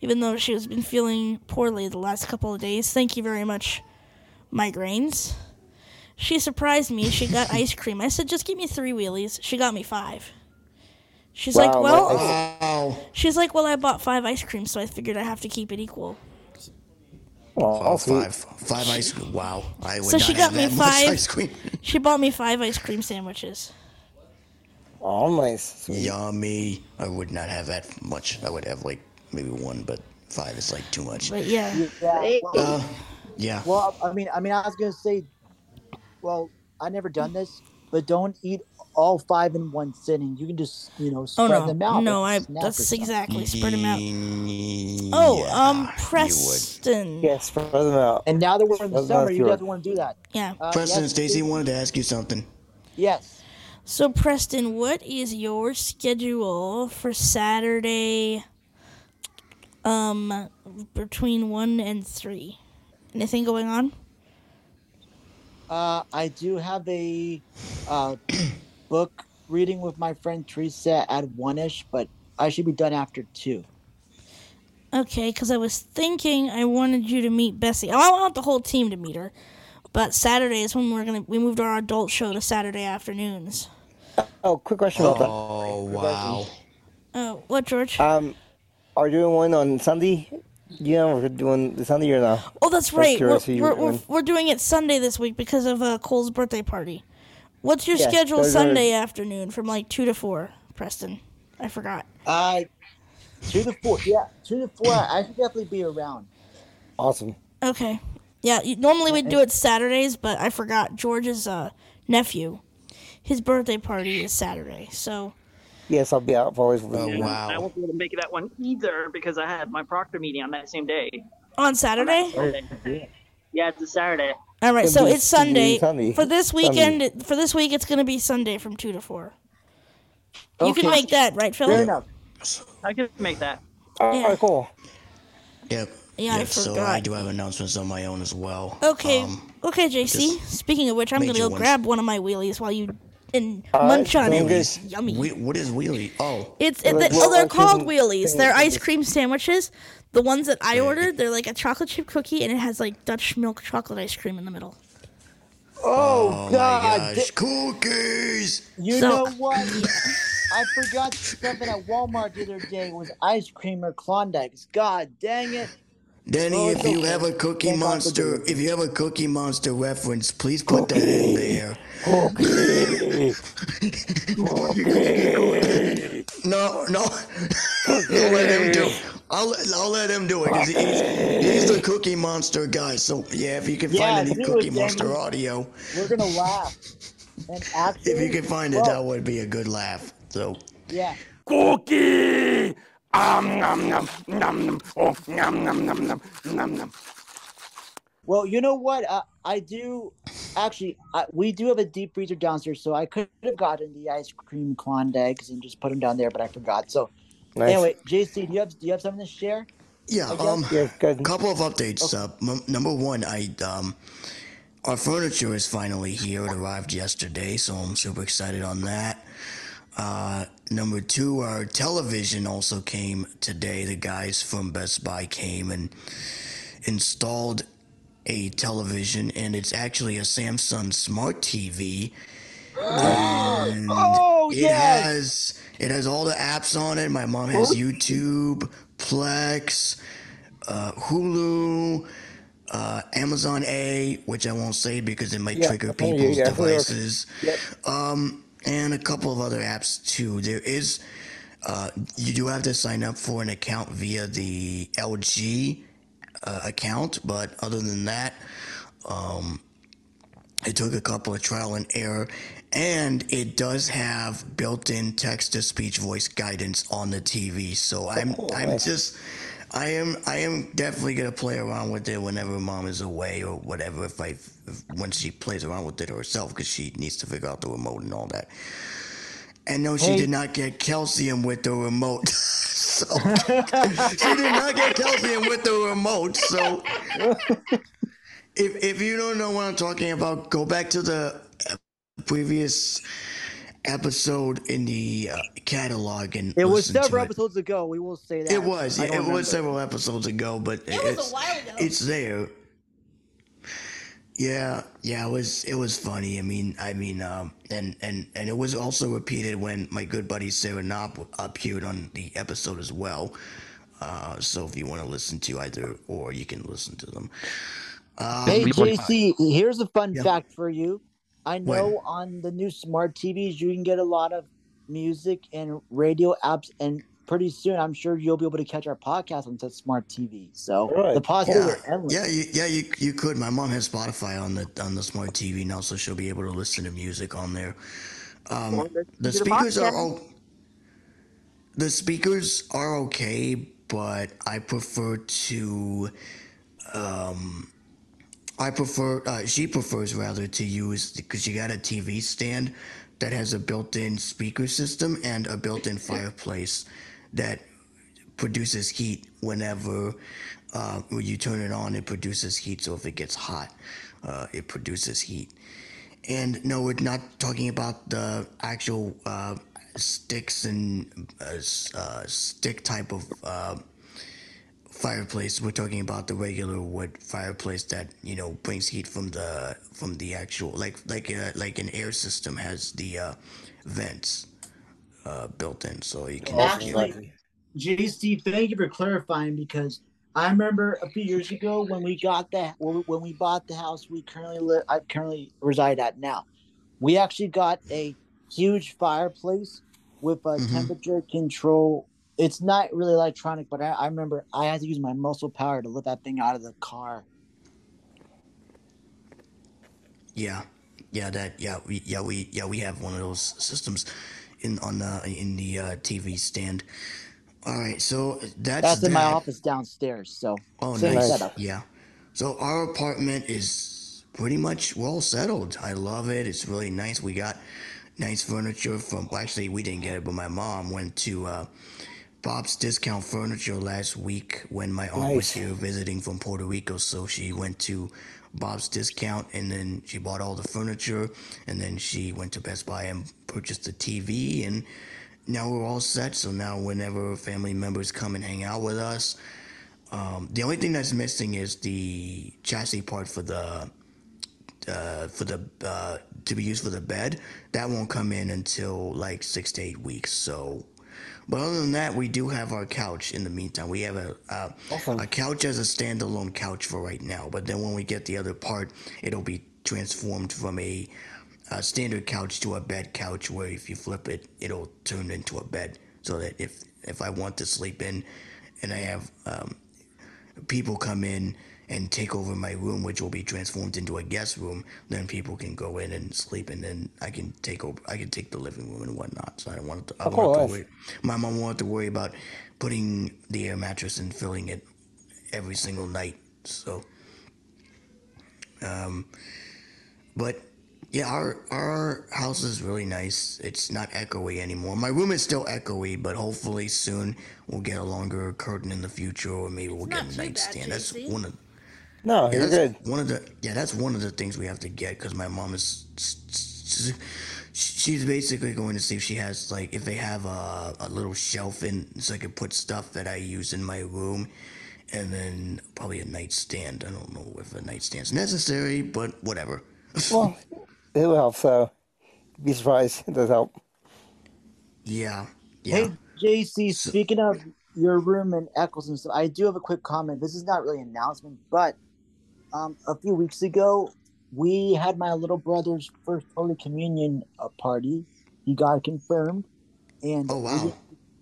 even though she has been feeling poorly the last couple of days, thank you very much, migraines. She surprised me. She got ice cream. I said, just give me three wheelies. She got me five. She's like, Wow, my well, Wow. she's like, well, I bought five ice creams, so I figured I have to keep it equal. Oh, Oh, five five ice cream. Wow. I would So not she got have me that much five. ice cream. She bought me five ice cream sandwiches. Oh, nice. Sweet. Yummy. I would not have that much. I would have like maybe one, but five is like too much. But yeah, Yeah. Well, Uh, yeah. well, I mean, I mean, I was gonna say, well, I never done this, but don't eat all five in one sitting. You can just, you know, oh spread no, them out. no, I like a snack or that's exactly spread them out. Oh, yeah, um, you would. Preston. Yeah, spread them out. And now that we're in the That's summer, you pure. guys want to do that. Yeah. Uh, Preston, yes, Stacy wanted to ask you something. Yes. So Preston, what is your schedule for Saturday? Um, between one and three. Anything going on? Uh, I do have a uh, book reading with my friend Teresa at one ish, but I should be done after two. Okay, because I was thinking I wanted you to meet Bessie. Oh, I want the whole team to meet her, but Saturday is when we're gonna we moved our adult show to Saturday afternoons. Oh, quick question about that. Oh wow. Oh, what George? Um, are you doing one on Sunday? Yeah, we're doing the Sunday or no? oh, that's right. We're, curious who you we're, were we're, doing. we're doing it Sunday this week because of uh, Cole's birthday party. What's your Yes, schedule those are- Sunday afternoon from like two to four, Preston? I forgot. Uh, two to four. Yeah, two to four. I should definitely be around. Awesome. Okay. Yeah, you- normally we'd do it Saturdays, but I forgot George's uh, nephew. His birthday party is Saturday, so Yes, I'll be out for always. Oh I won't be able to make that one either because I had my proctor meeting on that same day. on Saturday. Saturday. Yeah, it's a Saturday. All right, so it's Sunday. Sunday. For this weekend, it- for this week, it's gonna be Sunday from two to four. You Okay. can make that, right, Phil? Fair enough. I can make that. All Yeah. right, cool. Yep. Yeah, I yep. So I do have announcements on my own as well. Okay, Um, okay, JC. Speaking of which, I'm gonna go ones. grab one of my wheelies while you and All right, munch on sounds it. Yummy. whe- what is wheelie? Oh. It's Well, it, they, well, oh, they're I called wheelies. They're ice cream sandwiches. The ones that I ordered, they're like a chocolate chip cookie, and it has like Dutch milk chocolate ice cream in the middle. Oh, Oh God! my gosh. Cookies. You So- know what? I forgot something at Walmart the other day. It was ice cream or Klondikes. God dang it! Danny, Oh, if you okay. have a Cookie Thank Monster, doing if you have a Cookie Monster reference, please put that in there. No, no. I'll let him do. I'll I'll let him do it because he's, he's the Cookie Monster guy. So yeah, if you can Yeah, find any do it, Cookie Danny. Monster audio, We're gonna laugh. And actually, if you can find it, that would be a good laugh. So yeah. Cookie! Um, nom, nom, nom, nom. Oh, nom, nom, nom, nom, nom, nom. Well, you know what? Uh, I do actually. I, we do have a deep freezer downstairs, so I could have gotten the ice cream Klondikes and just put them down there, but I forgot. So Nice. anyway, JC, do you have do you have something to share? yeah, I um, Yeah, couple of updates. Uh, m- number one, I um, our furniture is finally here. It arrived yesterday, so I'm super excited on that. Uh, number two, our television also came today. The guys from Best Buy came and installed a television, and it's actually a Samsung Smart TV. And Oh, it yes! has it has all the apps on it. My mom has YouTube, Plex, uh, Hulu, uh, Amazon A, which I won't say because it might Yeah, trigger you- people's yeah, I think you're- devices. Yep. Um, and a couple of other apps too. There is, uh, you do have to sign up for an account via the LG uh, account, but other than that, um, it took a couple of trial and error, and it does have built-in text-to-speech voice guidance on the TV. So I'm Oh, I'm just I am I am definitely gonna play around with it whenever mom is away or whatever. If I if, when she plays around with it herself, because she needs to figure out the remote and all that. And no, she Hey. did not get calcium with the remote. so she did not get calcium with the remote. So if if you don't know what I'm talking about, go back to the previous episode in the uh, catalog and It was listen to several it. episodes ago. We will say that. It was. I It don't was several episodes ago, but It was it's a while ago. it's there. Yeah, yeah, it was it was funny. I mean, I mean, um, and and and it was also repeated when my good buddy Sarah Knopp appeared on the episode as well. Uh, so if you want to listen to either or, you can listen to them. Um, Hey JC, here's a fun Yeah. fact for you. I know on the new smart TVs you can get a lot of music and radio apps, and pretty soon I'm sure you'll be able to catch our podcast on such smart TV. So Right. the possibilities yeah, are endless. yeah, you, yeah. You you could. My mom has Spotify on the on the smart TV now, so she'll be able to listen to music on there. Um, Well, the do the speakers are podcast. all. The speakers are okay, but I prefer to. Um, I prefer. Uh, she prefers rather to use because she got a TV stand that has a built-in speaker system and a built-in fireplace that produces heat whenever uh, when you turn it on. It produces heat, so if it gets hot, uh, it produces heat. And no, we're not talking about the actual uh, sticks and uh, uh, stick type of uh, fireplace. We're talking about the regular wood fireplace that you know brings heat from the from the actual like like uh, like an air system has the vents uh, built in, so you can. Actually, JC, thank you for clarifying because I remember a few years ago when we got that when we bought the house we currently live I currently reside at now. We actually got a huge fireplace with a Mhm. temperature control. It's not really electronic, but I, I remember I had to use my muscle power to lift that thing out of the car. Yeah, yeah, that yeah we yeah we yeah we have one of those systems in on the in the uh, TV stand. All right, so that's That's in my office downstairs. So Oh, same nice. setup. Yeah. So our apartment is pretty much well settled. I love it. It's really nice. We got nice furniture from. Well, actually, we didn't get it, but my mom went to uh, Bob's Discount Furniture last week when my aunt was here visiting from Puerto Rico. So she went to Bob's Discount and then she bought all the furniture and then she went to Best Buy and purchased a TV and now we're all set. So now whenever family members come and hang out with us, um, the only thing that's missing is the chassis part for the uh, for the uh, to be used for the bed. That won't come in until like six to eight weeks. So, but other than that, we do have our couch. In the meantime, we have a uh, Awesome. a couch as a standalone couch for right now. But then when we get the other part, it'll be transformed from a, a standard couch to a bed couch, where if you flip it, it'll turn into a bed. So that if if I want to sleep in, and I have um, people come in and take over my room, which will be transformed into a guest room, then people can go in and sleep, and then I can take over. I can take the living room and whatnot. So I don't want to. I Oh, don't cool, have to nice. worry. My mom wanted to worry about putting the air mattress and filling it every single night. So, um, but yeah, our our house is really nice. It's not echoey anymore. My room is still echoey, but hopefully soon we'll get a longer curtain in the future, or maybe we'll get a too bad, nightstand. That's one of No, yeah, you're that's good. one of the yeah, that's one of the things we have to get because my mom is s- s- she's basically going to see if she has like if they have a, a little shelf in so I can put stuff that I use in my room, and then probably a nightstand. I don't know if a nightstand's necessary, but whatever. Well, it will help. So, be surprised. It does help. Yeah, yeah. Hey JC, speaking of your room in Eccleston. So I do have a quick comment. This is not really an announcement, but um, a few weeks ago, we had my little brother's first Holy Communion uh, party. He got confirmed, and Oh, wow. we,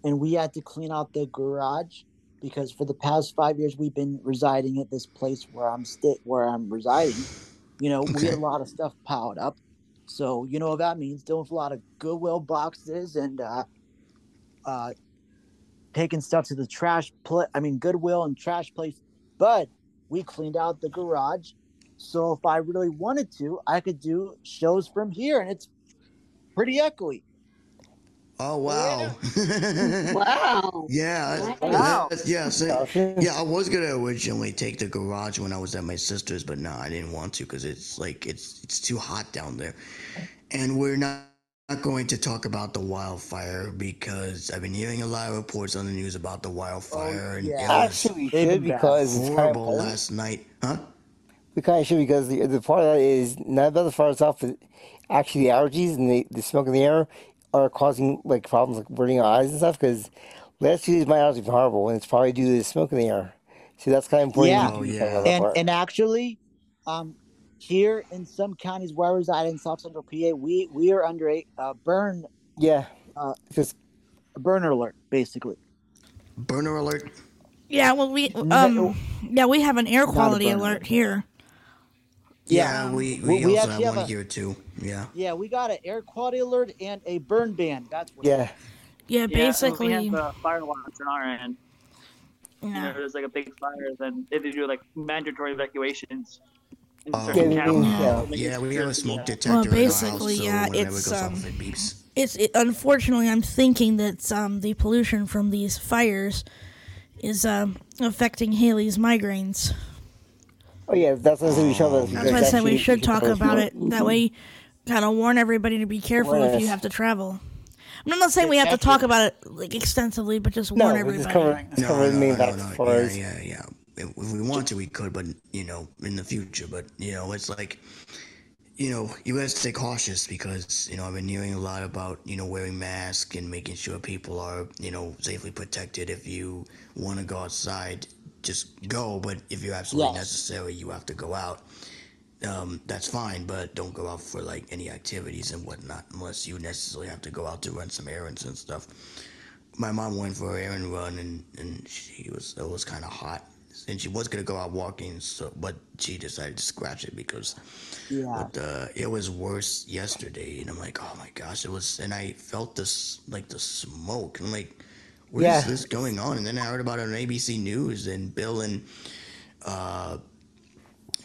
and we had to clean out the garage because for the past five years we've been residing at this place where I'm sta- where I'm residing. You know, we had a lot of stuff piled up. So you know what that means? Dealing with a lot of Goodwill boxes and uh, uh, taking stuff to the trash pla I mean Goodwill and trash place. But we cleaned out the garage. So if I really wanted to, I could do shows from here, and it's pretty echoey. Oh wow. Wow. Yeah, I- Wow. that- yeah, so- oh, yeah. I was gonna originally take the garage when I was at my sister's, but no, I didn't want to because it's like it's it's too hot down there, and we're not. Not going to talk about the wildfire because I've been hearing a lot of reports on the news about the wildfire and yeah. it was Actually, we should been bad. because it's kind horrible of last night, huh? we kind of should because the the part of that is not about the fire itself, but actually the allergies and the, the smoke in the air are causing like problems like burning our eyes and stuff. Because last two days my allergies been horrible, and it's probably due to the smoke in the air. So that's kind of important. Yeah. Oh, yeah. and and actually, um, here in some counties where I reside in South Central PA, we we are under a uh, burn yeah, uh, just a burn alert, basically. Burner alert. Yeah, well, we No- um, yeah, we have an air quality burn alert here. Yeah, Yeah. we, We- we, we also actually have have one a- here too. Yeah. Yeah, we got an air quality alert and a burn ban. That's what. yeah. Yeah, Yeah, basically. we have the fire watch on our end. You know, yeah. there's like a big fire, then if they do like mandatory evacuations. In Oh, Yeah, yeah. we have a smoke yeah. detector Well, in our basically, house, so yeah, whenever it's, um, off, it beeps. It's it, unfortunately, I'm thinking that um, the pollution from these fires is um, affecting Haley's migraines. Oh yeah, that's what we should. That's why I said we should talk about it. That way, kind of warn everybody to be careful if you have to travel. I'm not saying we have to talk about it like extensively, but just warn we everybody. just cover, just cover the main facts as far yeah, yeah, yeah. If we want to, we could, but you know, in the future. But you know, it's like, you know, you have to stay cautious because you know I've been hearing a lot about you know wearing masks and making sure people are you know safely protected. If you want to go outside, just go. But if you're absolutely Yes. necessary, you have to go out. Um, that's fine, but don't go out for like any activities and whatnot unless you necessarily have to go out to run some errands and stuff my mom went for an errand run and, and she was it was kind of hot and she was gonna go out walking so but she decided to scratch it because Yeah. but uh, it was worse yesterday and I'm like oh my gosh it was and I felt this like the smoke and I'm like what is Yeah. this going on and then I heard about it on ABC News and Bill and uh,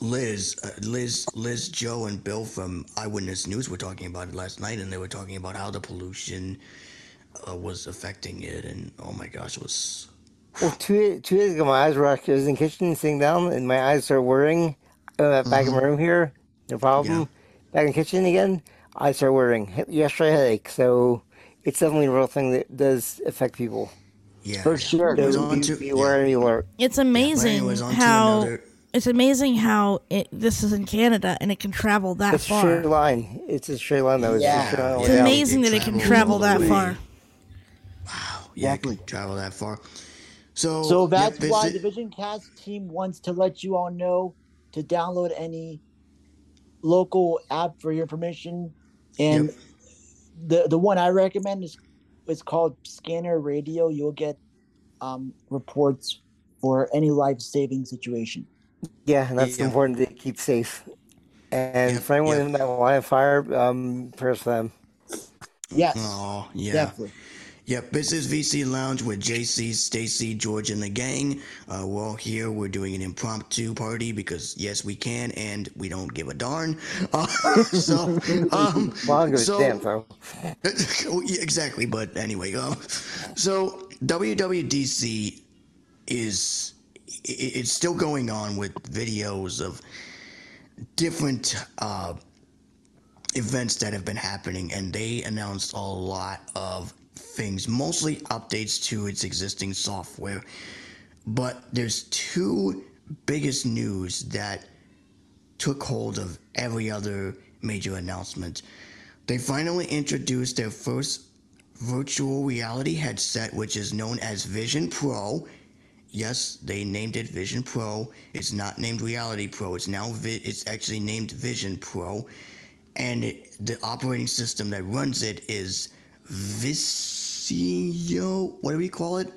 Liz, uh, Liz, Liz, Joe, and Bill from Eyewitness News were talking about it last night, and they were talking about how the pollution uh, was affecting it, and oh my gosh, it was Well, two two days ago, my eyes were actually I was in the kitchen sitting down, and my eyes started worrying. Uh, back in my room here, no problem. Back in the kitchen again, I started worrying. Yesterday, I had a headache, so it's definitely a real thing that does affect people. yeah, For yeah. sure. It was So on be, to be aware and be alert. It's But amazing anyways, on how another. it's amazing how it, this is in Canada and it can travel that far. It's a far. straight line. It's a straight line, though. It's Yeah. just It's way down. amazing that it can travel that far. Wow. Yeah, I Definitely. travel that far. So, So that's this why is- the Vision Cast team wants to let you all know to download any local app for your information. And Yep. the the one I recommend is it's called Scanner Radio. You'll get um, reports for any life saving situation. Yeah, and that's Yeah. important to keep safe. And Yep, for anyone yep. in that line of fire, um, prayers for them. Yes, Oh, yeah. definitely. Yep, this is VC Lounge with JC, Stacy, George, and the gang. Uh, we're all here. We're doing an impromptu party because yes, we can, and we don't give a darn. Uh, so, um, Well, I don't give a so- damn, though. Oh, exactly, but anyway, uh, so WWDC is it's still going on with videos of different uh, events that have been happening, and they announced a lot of things, mostly updates to its existing software. But there's two biggest news that took hold of every other major announcement. They finally introduced their first virtual reality headset, which is known as Vision Pro. Yes, they named it Vision Pro. It's not named Reality Pro. It's now vi- it's actually named Vision Pro, and it, the operating system that runs it is Visio. What do we call it?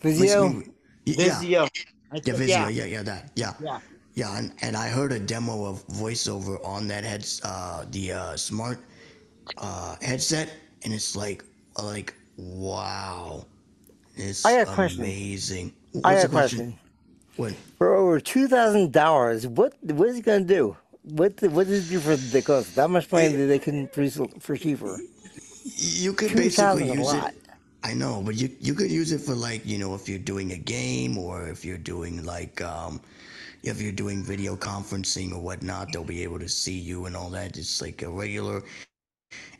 Vizio? Yeah. Vizio. Yeah, Vizio. yeah. Yeah, yeah, that. Yeah. Yeah. Yeah, and, and I heard a demo of voiceover on that head, uh, the uh, smart uh, headset, and it's like, like, wow, it's I got a question. amazing. I What's got a the question. What? For over two thousand dollars, what what is it gonna do? What what does it do for the cost? That much money that they can produce for cheaper? You could basically use it. I know, but you you could use it for like you know if you're doing a game or if you're doing like um if you're doing video conferencing or whatnot, they'll be able to see you and all that. It's like a regular.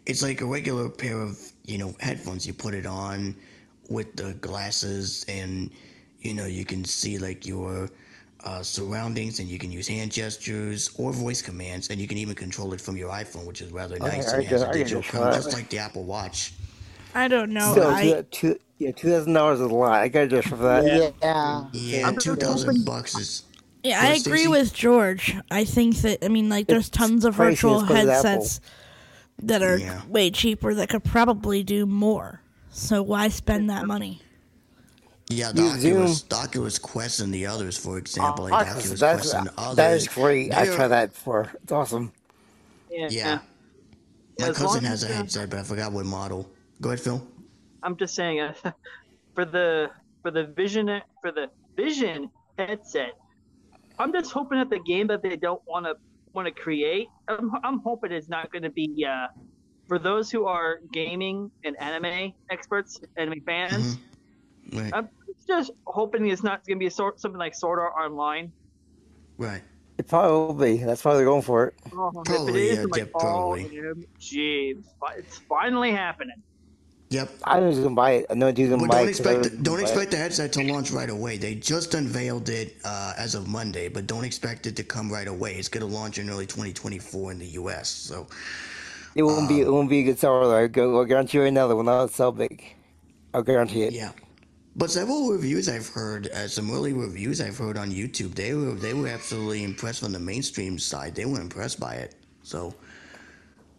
It's like a regular pair of you know headphones. You put it on with the glasses, and you know you can see like your uh, surroundings, and you can use hand gestures or voice commands, and you can even control it from your iPhone, which is rather nice. I and it has a digital camera, just like the Apple Watch. I don't know. Still, I, two, two, yeah, two thousand dollars is a lot. I got just for that. Yeah. Yeah, two thousand bucks is. Yeah, I agree Stacy? with George. I think that I mean like there's tons of virtual it's 'cause of Apple. headsets that are Yeah. way cheaper that could probably do more. So why spend that money? Yeah, the Use Zoom. Oculus, the Oculus Quest and the others, for example, like the Oculus, Oculus Quest and others. that is great. I they're- tried that before. It's awesome. Yeah. Yeah. My As cousin has a uh, headset, but I forgot what model. Go ahead, Phil. I'm just saying, uh, for the for the vision for the vision headset, I'm just hoping that the game that they don't want to want to create, I'm, I'm hoping it's not going to be uh, for those who are gaming and anime experts, anime fans. Right. I'm just hoping it's not going to be a sort something like Sword Art Online. Right. It probably will be. That's why they're going for it. Oh, Probably, is, yeah, like, yeah, probably. oh, gee, it's finally happening. Yep. I was gonna buy it. I know dude's gonna But buy don't it. I expect the, don't buy it. expect the headset to launch right away. They just unveiled it uh, as of Monday, but don't expect it to come right away. It's going to launch in early 2024 in the U.S. So It won't be. It won't be a good seller. I go. I guarantee you right now, they will not sell big. I'll guarantee it. yeah. But several reviews I've heard, uh, some early reviews I've heard on YouTube, they were they were absolutely impressed from the mainstream side. They were impressed by it. So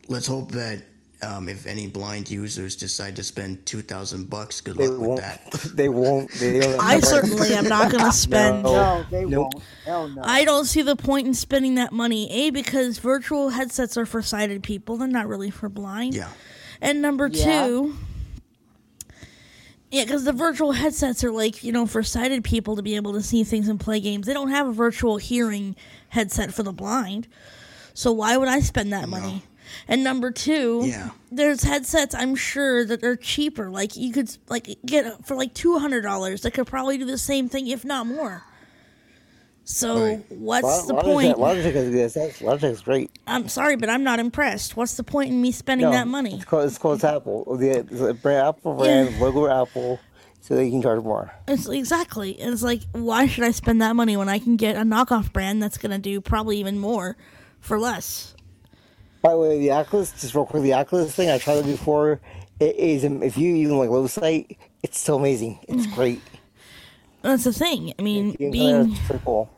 let's hope that um, if any blind users decide to spend two thousand bucks, good They luck with that. They won't. They don't I certainly am not going to spend. No. No, they Nope. won't. Hell no. I don't see the point in spending that money. A because virtual headsets are for sighted people; they're not really for blind. Yeah. And number Yeah. two, yeah, because the virtual headsets are like you know for sighted people to be able to see things and play games. They don't have a virtual hearing headset for the blind. So why would I spend that money? And number two, Yeah. there's headsets I'm sure that they're cheaper. Like you could like get for like two hundred dollars. That could probably do the same thing, if not more. So Right. what's the Logitech- point? Logitech is good. That's- Logitech's great. I'm sorry, but I'm not impressed. What's the point in me spending No, that money? It's called, it's called Apple. The, the brand Apple brand logo Apple, so they can charge more. It's exactly. It's like, why should I spend that money when I can get a knockoff brand that's gonna do probably even more for less? By the way, the Oculus, just real quick, the Oculus thing I tried it before. It is um, if you even like low sight, it's still amazing. It's great. That's the thing. I mean, being entire- it's pretty cool.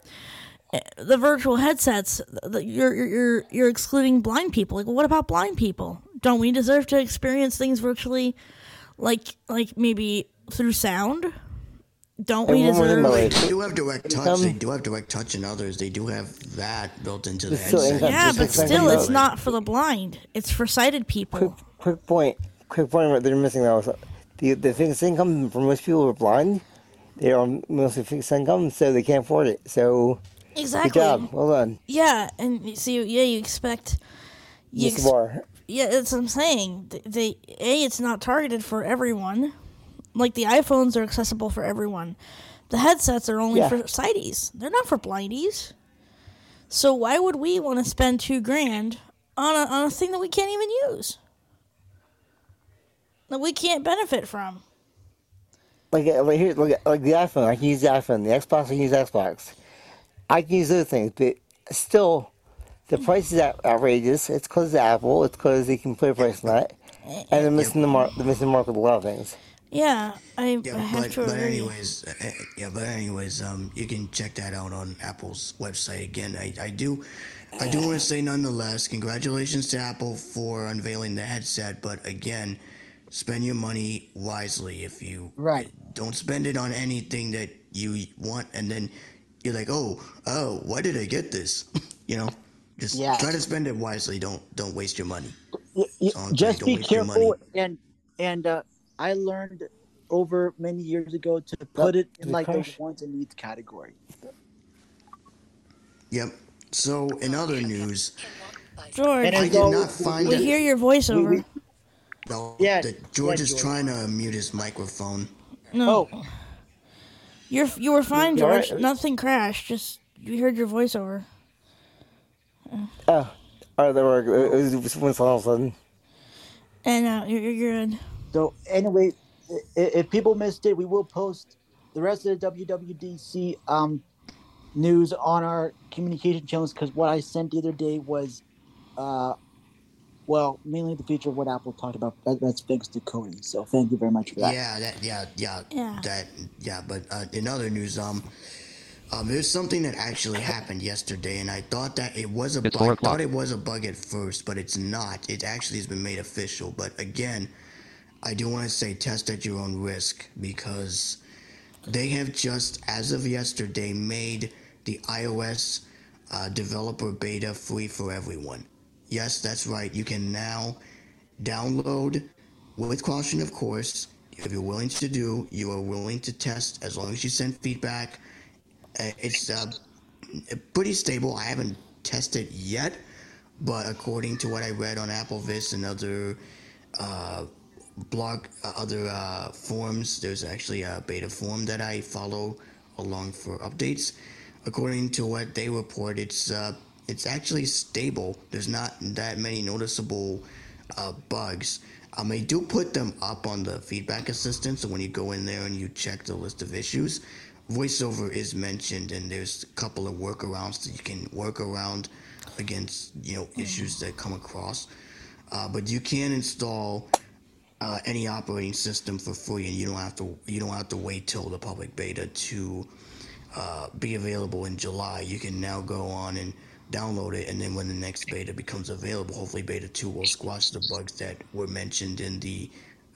the virtual headsets, the, you're you're you're you're excluding blind people. Like, what about blind people? Don't we deserve to experience things virtually, like like maybe through sound? Don't we And one deserve? by the way, They do have direct touch. Um, they do have direct touch in others. They do have that built into the It's headset. income- Yeah, but still, it's not for the blind. It's for sighted people. quick point. Quick point. Right, they're missing that. The the fixed income for most people who are blind. They are mostly fixed income, so they can't afford it. So Exactly. good job. Well done, Yeah, and you see, yeah, you expect. You Mr. ex- Barr. yeah, that's what I'm saying. They, they a it's not targeted for everyone. Like the iPhones are accessible for everyone. The headsets are only Yeah. for sighties. They're not for blindies. So why would we want to spend two grand on a on a thing that we can't even use? That we can't benefit from. Like uh, like here, look like the iPhone. I can use the iPhone. The Xbox. I can use Xbox. I can use other things, but still, the price is outrageous. It's because of Apple. It's because they can put a price on that. and they're missing the mark. They're missing the mark with a lot of things. Yeah, I, Yeah, I have but, to but agree. anyways, uh, uh, yeah, but anyways, um, you can check that out on Apple's website. Again, I, I do, I do want to say nonetheless, congratulations to Apple for unveiling the headset. But again, spend your money wisely. If you Right. don't spend it on anything that you want, and then you're like, oh, oh, why did I get this? you know, just Yes. try to spend it wisely. Don't don't waste your money. Y- y- just be waste your money. careful and and uh, I learned over many years ago to put it in like the crash. wants and needs category. Yep. So in other news, George, I did not find we it. hear your voiceover. we- No, Yeah, that George yeah, is George. trying to mute his microphone. no, Oh, you're you were fine, George. right? Nothing crashed. Just we heard your voiceover. Oh, all right, there were. It was when all of a sudden. And uh, you're, you're good. So anyway, i- i- if people missed it, we will post the rest of the WWDC um, news on our communication channels because what I sent the other day was, uh, well, mainly the feature of what Apple talked about. That, that's thanks to Cody. So thank you very much for that. Yeah, that yeah, yeah, Yeah. that yeah. But uh, in other news, um, um, there's something that actually happened yesterday, and I thought that it was a It's bug. four I thought it was a bug at first, but it's not. It actually has been made official. But again, I do want to say test at your own risk because they have just, as of yesterday, made the iOS uh, developer beta free for everyone. Yes, that's right. You can now download, with caution, of course. If you're willing to do, you are willing to test as long as you send feedback. Uh, it's uh, pretty stable. I haven't tested yet, but according to what I read on AppleVis and other uh, blog, uh, other uh, forums, there's actually a beta forum that I follow along for updates. According to what they report, it's uh, it's actually stable. There's not that many noticeable uh, bugs. Um, they do put them up on the feedback assistant, so when you go in there and you check the list of issues, voiceover is mentioned, and there's a couple of workarounds that you can work around against you know issues that come across. Uh, but you can install uh, any operating system for free, and you don't have to you don't have to wait till the public beta to uh, be available in July. You can now go on and download it, and then when the next beta becomes available, hopefully beta two will squash the bugs that were mentioned in the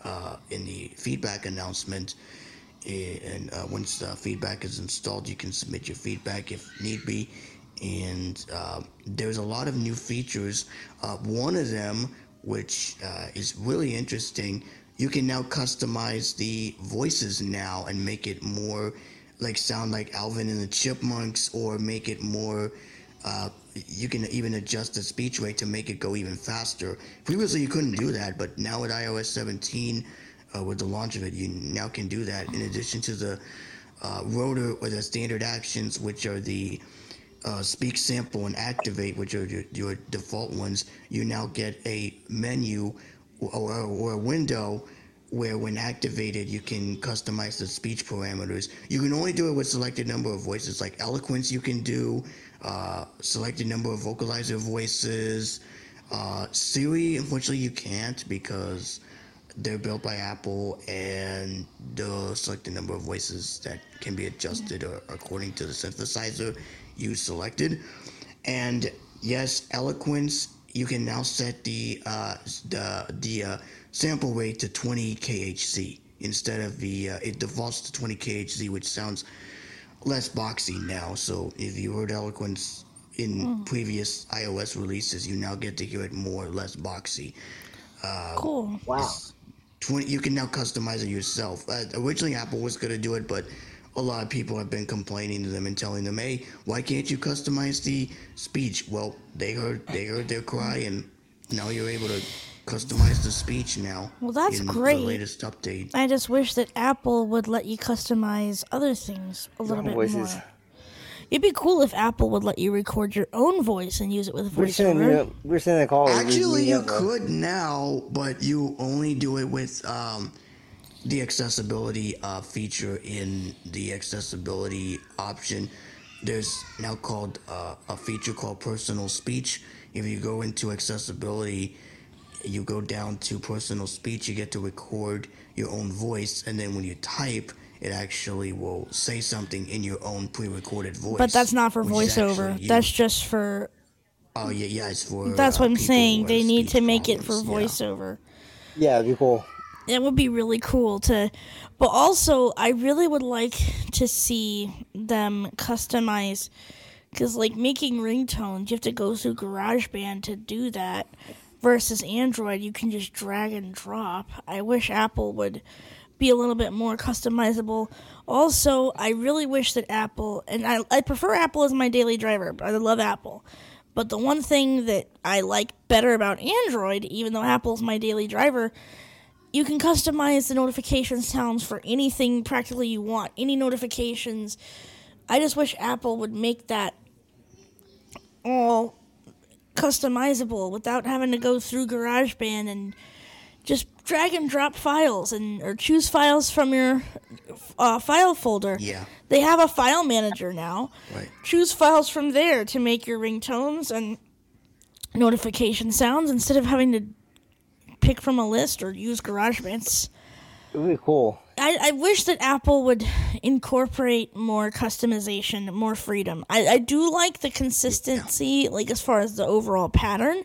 uh, in the feedback announcement. And uh, once the feedback is installed, you can submit your feedback if need be. And uh, there's a lot of new features. Uh, one of them, which uh, is really interesting, you can now customize the voices now and make it more like sound like Alvin and the Chipmunks, or make it more. Uh, you can even adjust the speech rate to make it go even faster. Previously, you couldn't do that, but now with iOS 17, uh, with the launch of it, you now can do that. In addition to the uh, rotor or the standard actions, which are the uh, speak, sample, and activate, which are your, your default ones, you now get a menu or, or a window where, when activated, you can customize the speech parameters. You can only do it with selected number of voices, like eloquence. You can do uh, selected number of vocalizer voices. Uh, Siri, unfortunately, you can't because they're built by Apple and the selected number of voices that can be adjusted or according to the synthesizer you selected. And yes, eloquence, you can now set the uh, the the uh, sample rate to 20 kHz instead of the uh, it defaults to 20 kHz, which sounds less boxy now. So if you heard eloquence in previous iOS releases, you now get to hear it more less boxy. Uh, Cool. Wow. 20 you can now customize it yourself uh, originally apple was going to do it but a lot of people have been complaining to them and telling them hey why can't you customize the speech well they heard they heard their cry and now you're able to customize the speech now Well, that's in great. the latest update I just wish that Apple would let you customize other things a little own bit voices. more. It'd be cool if Apple would let you record your own voice and use it with We're saying, you know, we're saying the call. Actually, you could now, but you only do it with um, the accessibility uh, feature in the accessibility option. There's now called uh, a feature called personal speech. If you go into accessibility, you go down to personal speech, you get to record your own voice, and then when you type, it actually will say something in your own pre-recorded voice. But that's not for voiceover. That's just for. Oh yeah, yeah, it's for. That's uh, what I'm saying. They need to speech make it for problems, yeah. voiceover. Yeah, it'd be cool. It would be really cool to, but also I really would like to see them customize, because like making ringtones, you have to go through GarageBand to do that. Versus Android, you can just drag and drop. I wish Apple would be a little bit more customizable. Also, I really wish that Apple, and I, I prefer Apple as my daily driver, but I love Apple. But the one thing that I like better about Android, even though Apple's my daily driver, you can customize the notification sounds for anything practically you want. Any notifications. I just wish Apple would make that all customizable without having to go through GarageBand and just drag and drop files and or choose files from your uh, file folder. Yeah. They have a file manager now. Right. Choose files from there to make your ringtones and notification sounds instead of having to pick from a list or use GarageBand. It would be cool. I, I wish that Apple would incorporate more customization, more freedom. I, I do like the consistency, like as far as the overall pattern,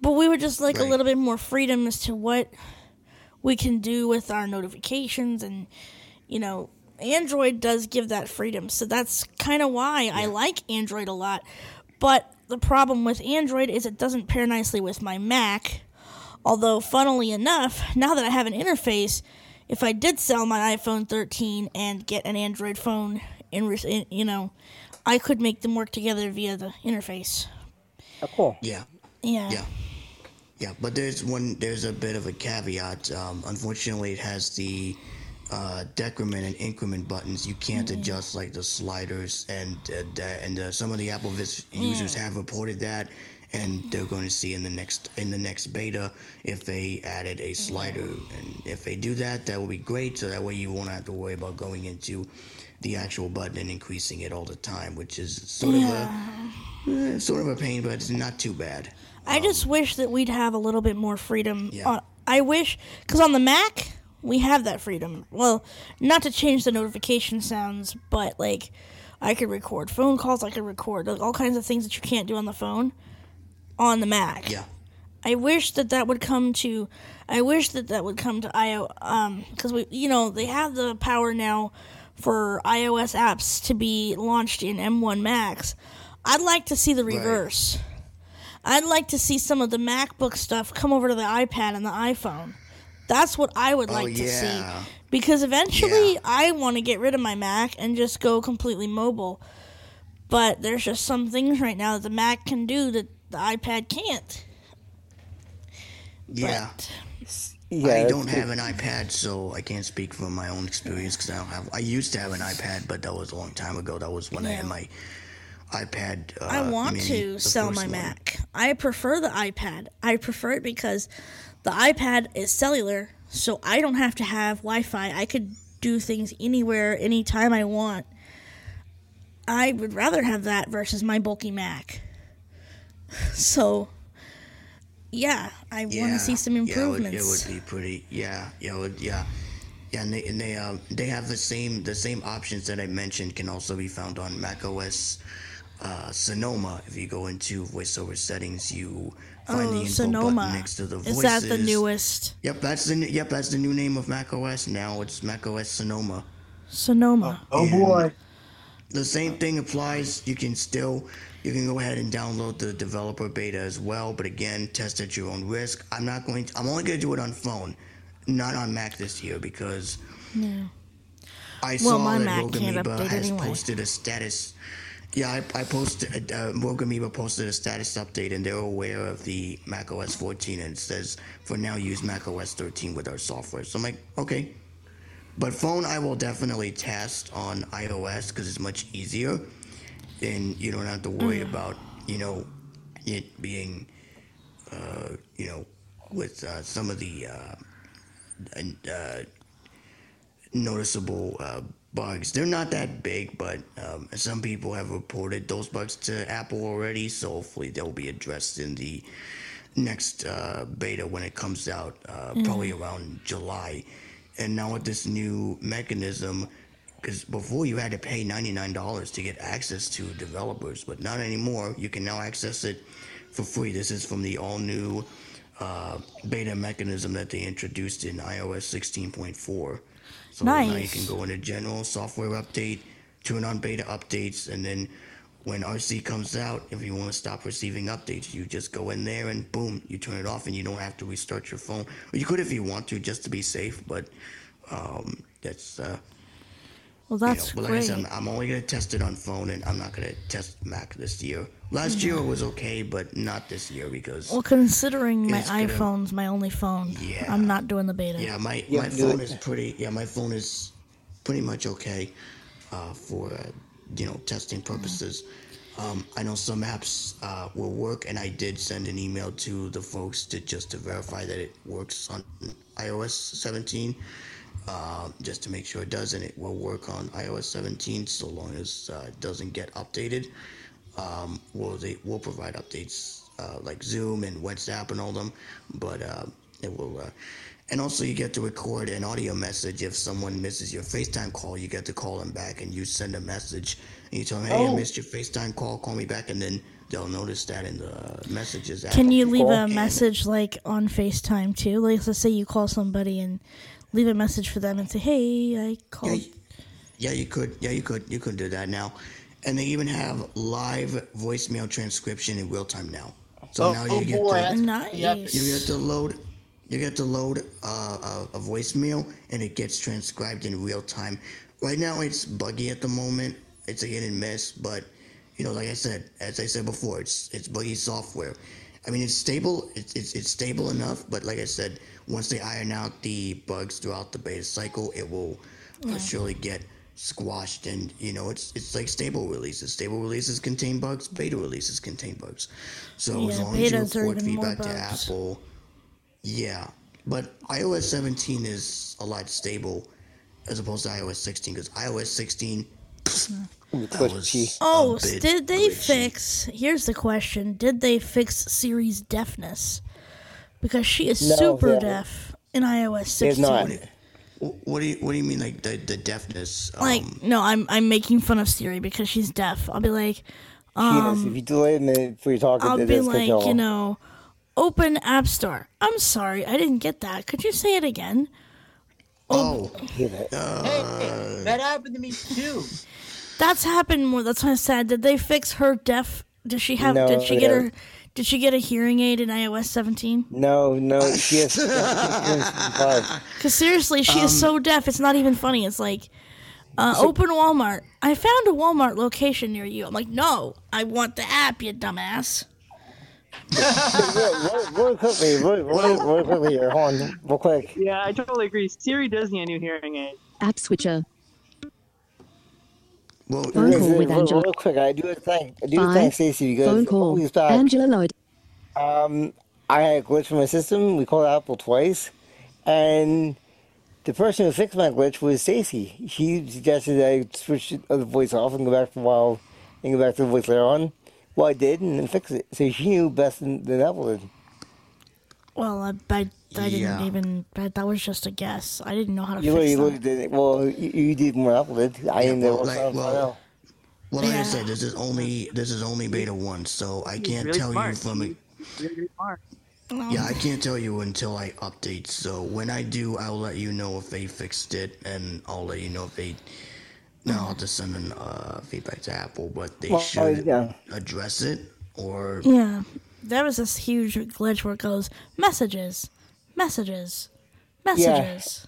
but we would just like a little bit more freedom as to what we can do with our notifications and you know android does give that freedom so that's kind of why i like android a lot but the problem with android is it doesn't pair nicely with my mac although funnily enough now that i have an interface if i did sell my iphone 13 and get an android phone in, in you know i could make them work together via the interface Oh, cool. Yeah. yeah Yeah. Yeah, but there's one. There's a bit of a caveat. Um, unfortunately, it has the uh, decrement and increment buttons. You can't Mm-hmm. adjust like the sliders, and uh, and uh, some of the Apple vis- users have reported that, and they're going to see in the next in the next beta if they added a slider, and if they do that, that will be great. So that way you won't have to worry about going into the actual button and increasing it all the time, which is sort of a eh, sort of a pain, but it's not too bad. I just wish that we'd have a little bit more freedom. Yeah. On, I wish, because on the Mac, we have that freedom. Well, not to change the notification sounds, but like I could record phone calls, I could record like, all kinds of things that you can't do on the phone on the Mac. Yeah. I wish that that would come to, I wish that that would come to IO, um, because we, you know, they have the power now for iOS apps to be launched in M1 Max. I'd like to see the reverse. Right. I'd like to see some of the MacBook stuff come over to the iPad and the iPhone. That's what I would Oh, like to see. Because eventually Yeah. I want to get rid of my Mac and just go completely mobile. But there's just some things right now that the Mac can do that the iPad can't. Yeah. Yeah, I don't have an iPad, so I can't speak from my own experience because I don't have. I used to have an iPad, but that was a long time ago. That was when I had my iPad. Uh, I want mini, to sell my one. Mac. I prefer the iPad. I prefer it because the iPad is cellular, so I don't have to have Wi Fi. I could do things anywhere, anytime I want. I would rather have that versus my bulky Mac. So, yeah, I want to see some improvements. Yeah, it would, it would be pretty. Yeah, yeah, would, yeah, yeah. And they and they um they have the same the same options that I mentioned can also be found on Mac OS uh, Sonoma. If you go into VoiceOver settings, you find the oh, Sonoma. next to the voices. Is that the newest? Yep, that's the yep that's the new name of Mac OS now. It's Mac OS Sonoma. Sonoma. Oh, oh boy. The same thing applies. You can still you can go ahead and download the developer beta as well, but again, test at your own risk. I'm not going to, I'm only going to do it on phone, not on Mac this year because Yeah. I Well, saw my that Mac Rogue Amoeba has anyway. posted a status. Yeah, I, I posted uh, Rogue Amoeba posted a status update, and they're aware of the Mac OS 14, and it says for now use Mac OS 13 with our software. So I'm like, okay. But phone, I will definitely test on iOS because it's much easier, and you don't have to worry Mm. about you know it being, uh, you know, with uh, some of the uh, uh, noticeable uh, bugs. They're not that big, but um, some people have reported those bugs to Apple already, so hopefully they'll be addressed in the next uh, beta when it comes out, uh, Mm. probably around July. And now with this new mechanism, because before you had to pay $99 to get access to developers, but not anymore. You can now access it for free. This is from the all new uh, beta mechanism that they introduced in iOS 16.4. So now you can go into general software update, turn on beta updates, and then when RC comes out, if you want to stop receiving updates, you just go in there and boom, you turn it off, and you don't have to restart your phone. Or you could if you want to, just to be safe. But um, that's uh, Well, you know, that's but like I said, I'm, I'm only gonna test it on phone, and I'm not gonna test Mac this year. Last year it was okay, but not this year because Well, considering my It's gonna- iPhone's my only phone, Yeah. I'm not doing the beta. yeah, my Yeah, my do phone it. is pretty. Yeah, my phone is pretty much okay uh, for uh, you know testing purposes. Um, I know some apps uh, will work, and I did send an email to the folks to just to verify that it works on iOS 17, uh, just to make sure it does, and it will work on iOS 17 so long as uh, it doesn't get updated. Um, well, they will provide updates uh, like Zoom and WhatsApp and all them, but uh, it will. Uh, and also, you get to record an audio message if someone misses your FaceTime call. You get to call them back, and you send a message, and you tell them, "Hey, I Oh. missed your FaceTime call. Call me back." And then they'll notice that in the messages. Can you leave a And- message like on FaceTime too? Like, let's say you call somebody and leave a message for them and say, "Hey, I called." Yeah, you could. Yeah, you could. You could do that now, and they even have live voicemail transcription in real time now. So Oh, now oh you get boy, to Nice. you get to load you get to load uh, a, a voicemail and it gets transcribed in real time. Right now it's buggy at the moment. It's a hit and miss, but you know, like I said, as I said before, it's it's buggy software. I mean, it's stable. It's it's, it's stable enough, but like I said, once they iron out the bugs throughout the beta cycle, it will uh, Yeah. surely get squashed. And you know, it's it's like stable releases. Stable releases contain bugs. Beta releases contain bugs. So as long as you report feedback to. Apple, yeah. But iOS 17 is a lot stable as opposed to iOS 16 because iOS 16 was Oh, a s- bit did they fix? Here's the question: Did they fix Siri's deafness? Because she is No, super deaf in iOS They have 16. not. What do you What do you mean, like the the deafness? Like, um, no, I'm I'm making fun of Siri because she's deaf. I'll be like, She is. um, If you delay a minute before you talk, I'll it be does like, you you know, open App Store. I'm sorry, I didn't get that. Could you say it again? Oh, hey, that happened to me too. That's happened more. That's why I said, did they fix her deaf? Did she have? No, did she they get her? Haven't. Did she get a hearing aid in iOS 17? No, no, she has. she has Because seriously, she Um, is so deaf. It's not even funny. It's like, uh, open Walmart. I found a Walmart location near you. I'm like, no, I want the app, you dumbass. really, really quickly, really, really, really quickly here. Hold on, real quick. Yeah, I totally agree. Siri does need a new hearing aid. App switcher. Well, Phone call with real, Angela. real quick, I do a thank, I do Five. thank Stacy because Phone a couple call. weeks back, Angela Lloyd. um, I had a glitch from my system. We called Apple twice, and the person who fixed my glitch was Stacy. She suggested that I switch the voice off and go back for a while, and go back to the voice later on. Well, I did, and then fix it. So she knew best than, than Apple did. Well, I, I, I didn't Yeah. even. That, that was just a guess. I didn't know how to You fix really that. looked at it. Well, you, you did more Apple did. I didn't know well, what like, well, well, well, like I said, this is only this is only beta one, so I can't really tell you smart. from a Really, really. Yeah, I can't tell you until I update. So when I do, I'll let you know if they fixed it, and I'll let you know if they. No, I'll just send an uh, feedback to Apple, but they Well, should yeah. address it. Or Yeah, there was this huge glitch where it goes messages, messages, messages.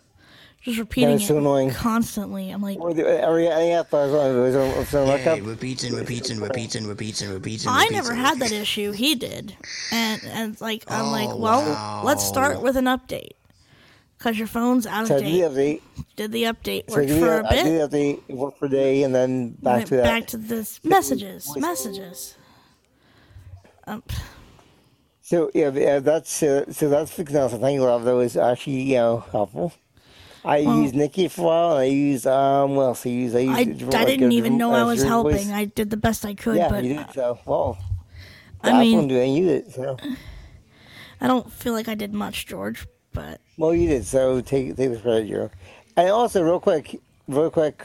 Just repeating so it annoying. constantly. I'm like, Or the, every any app I was on was on, was yeah, lookup. it repeats and repeats and repeats and repeats and repeats. I repeats never and had that issue. He did, and and like I'm like, Oh, well, let's start with an update, cause your phone's out So I of did the update. Did the update work did, for the, a I bit? did the update, it worked for a day, and then back Went to that. back to this messages, messages. Um, So yeah, yeah that's uh, so that's. So thank you, Rob. That was actually you know helpful. I Well- used Nikki for a while. And I used um, what else? I used I used. I, I didn't a even know uh, I was different voice. helping. I did the best I could, yeah, but you did. So well, I I mean- wouldn't do it. You did. So I don't feel like I did much, George, but Well, you did, so take take the credit, you. And also, real quick, real quick,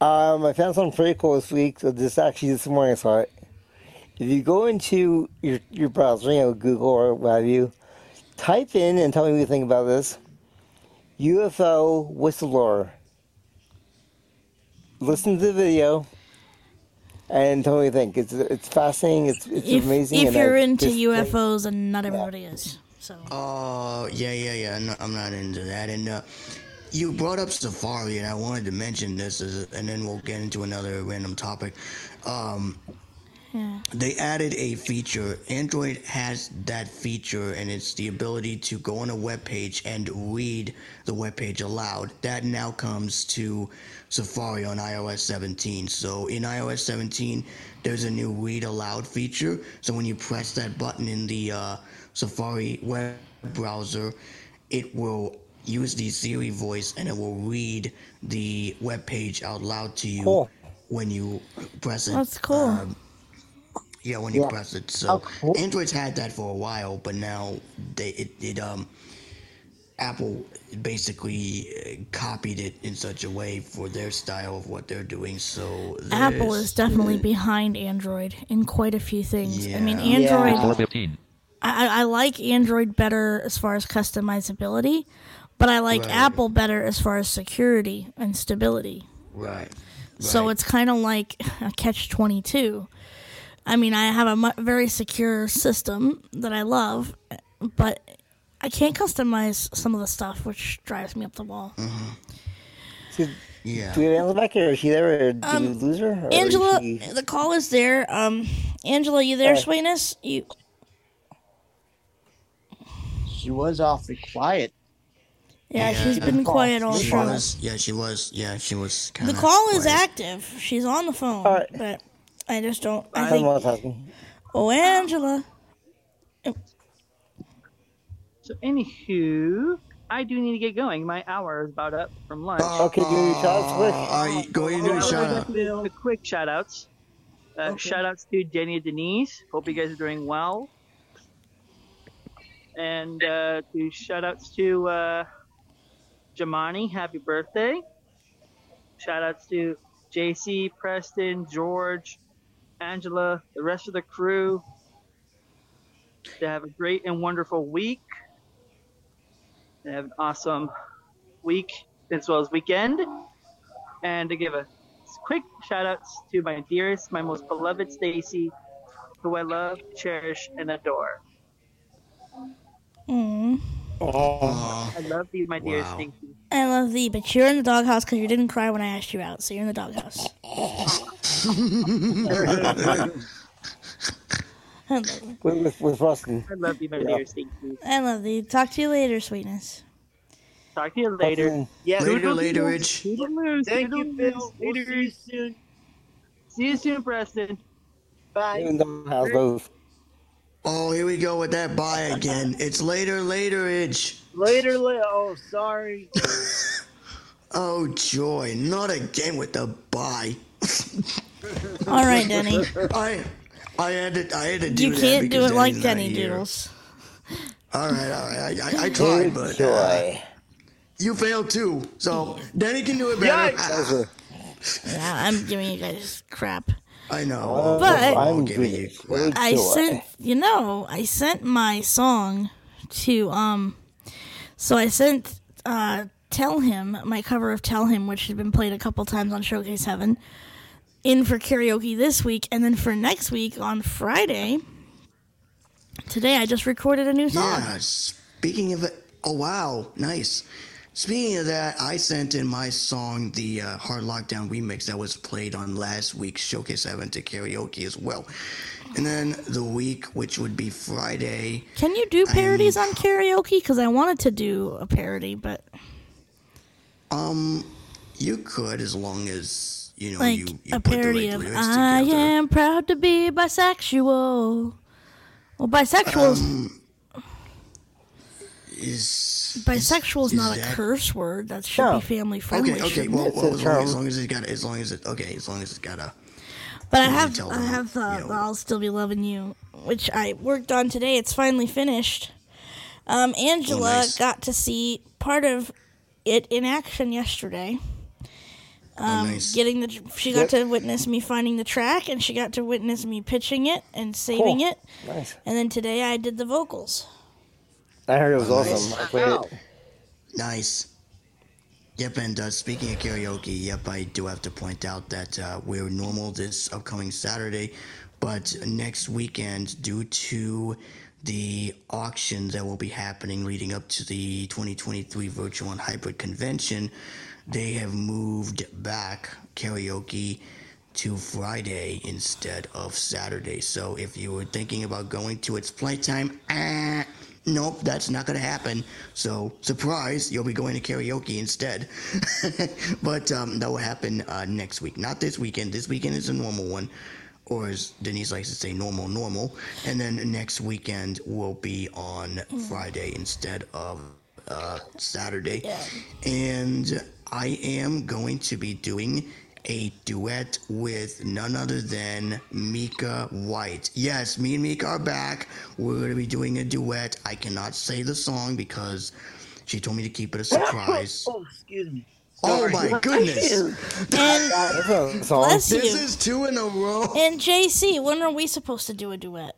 um, I found something pretty cool this week. So this actually this morning I saw it. If you go into your your browser, you know, Google or what have you, type in and tell me what you think about this. UFO whistleblower. Listen to the video. And tell me what you think. It's it's fascinating. It's it's if, amazing. if and you're into just think- UFOs, and not everybody is, so Oh, yeah, yeah, yeah. No, I'm not into that. And uh, you brought up Safari, and I wanted to mention this, as a, and then we'll get into another random topic. Um, yeah. they added a feature. Android has that feature, and it's the ability to go on a web page and read the web page aloud. That now comes to Safari on iOS 17. So in iOS 17, there's a new read aloud feature. So when you press that button in the uh, Safari web browser, it will use the Siri voice and it will read the web page out loud to you Cool. when you press it. That's cool. Um, yeah, when you Yeah. press it. So Oh, cool. Android's had that for a while, but now they it, it um Apple basically uh, copied it in such a way for their style of what they're doing. So Apple is definitely behind Android in quite a few things. I mean, Yeah. Android. Yeah. I, I I like Android better as far as customizability, but I like Right. Apple better as far as security and stability. right. right. So it's kind of like a catch 22. I mean, I have a mu- very secure system that I love, but I can't customize some of the stuff, which drives me up the wall. So, yeah. Do we have Angela back here? Is she there, or did Um, we lose her? or Angela, she- the call is there. Um, Angela, you there, Hi. Sweetness? You She was awfully quiet. Yeah, she's been quiet all she show. Yeah, she was. Yeah, she was kind The of. call is active. She's on the phone, but I just don't. I I'm think. multitasking. Oh, Angela. So, anywho, I do need to get going. My hour is about up from lunch. Okay, do your shots quick. Are go ahead and do a shout out? The, the quick shout outs. Uh, Shout outs to Jenny and Denise. Hope you guys are doing well. And uh, to shout outs to uh, Jamani. Happy birthday. Shout outs to JC, Preston, George, Angela, the rest of the crew. To have a great and wonderful week. To have an awesome week as well as weekend. And to give a quick shout outs to my dearest, my most beloved Stacy, who I love, cherish, and adore. Mm. Oh. I love you, my dearest Wow. Stacy. I love thee, but you're in the doghouse because you didn't cry when I asked you out, so you're in the doghouse. I love you. With, with, with Rustin. I love you, my Yeah. dearest Stacy. I love you. Talk to you later, sweetness. Talk to you later. Yeah. Later, later, Rich. Toodaloo, Thank you, toodaloo, Phil. We'll see you soon. See you soon, Preston. Bye. In the house, both. Oh, here we go with that bye again. It's later, later, Itch. Later, later. Oh, sorry. Oh, joy. Not again with the bye. All right, Denny. I, I had to, I had to do You can't do it like Denny's Denny. Doodles. All right, all right. I, I, I tried, but uh, you failed too. So Denny can do it better. Those are- Yeah, I'm giving you guys crap. I know. But- I'm I'm giving you crap. I sent, you know, I sent my song to, um, so I sent, uh, Tell Him, my cover of Tell Him, which had been played a couple times on Showcase Heaven, in for karaoke this week. And then for next week on Friday, today I just recorded a new song. Yeah. Speaking of it, oh wow, nice. Speaking of that, I sent in my song, the uh, Hard Lockdown remix that was played on last week's Showcase event to karaoke as well. And then the week, which would be Friday. Can you do parodies on karaoke? Because I wanted to do a parody, but Um, you could as long as you know like you, you a put the parody right of I together. am proud to be bisexual. Well, bisexual Um, is bisexual is is not a curse word. That should No. be family friendly. okay. Okay. Well, well as long, as long as it got, as long as it, okay, as long as it's got a. But I have I them, have uh, you know, I'll still be loving you, which I worked on today. It's finally finished. Um, Angela Oh, nice. got to see part of it in action yesterday. Um, Oh, nice. Getting the she got to witness me finding the track, and she got to witness me pitching it and saving Cool. it. Nice. And then today I did the vocals. I heard it was Nice. awesome. I played it. Nice. Yep, and uh, speaking of karaoke, yep, I do have to point out that uh, we're normal this upcoming Saturday, but next weekend, due to the auctions that will be happening leading up to the 2023 virtual and hybrid convention, they have moved back karaoke to Friday instead of Saturday. So if you were thinking about going to its playtime, ah, nope, that's not going to happen. So surprise, you'll be going to karaoke instead. but um, that will happen uh, next week, not this weekend. This weekend is a normal one. Or as Denise likes to say, normal, normal. And then next weekend will be on Friday instead of uh, Saturday. And I am going to be doing a duet with none other than Mika White. Yes, me and Mika are back. We're going to be doing a duet. I cannot say the song because she told me to keep it a surprise. Oh, excuse me. Oh my goodness. And That's a song. This you. is two in a row. And JC, when are we supposed to do a duet?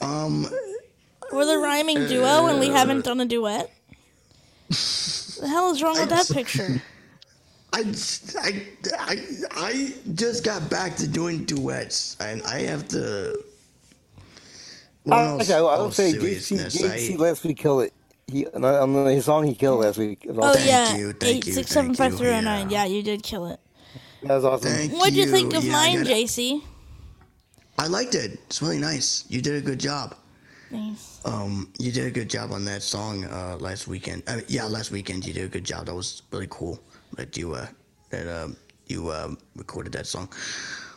Um, We're the rhyming duo, and we haven't done a duet. the hell is wrong with that picture? I, I, I, I just got back to doing duets, and I have to. Uh, all- okay, well, I all would say JC, seriousness, JC I- last week killed it. He, on on his song, he killed last week. Oh Thank yeah, you, thank eight you, six seven five you, three zero nine. Yeah, you did kill it. That was awesome. Thank What'd you, think of Yeah, I mine, gotta- JC? I liked it. It's really nice. You did a good job. Nice. Um, you did a good job on that song uh, last weekend. Yeah, last weekend you did a good job. That was really cool that you uh, that um, you um, recorded that song.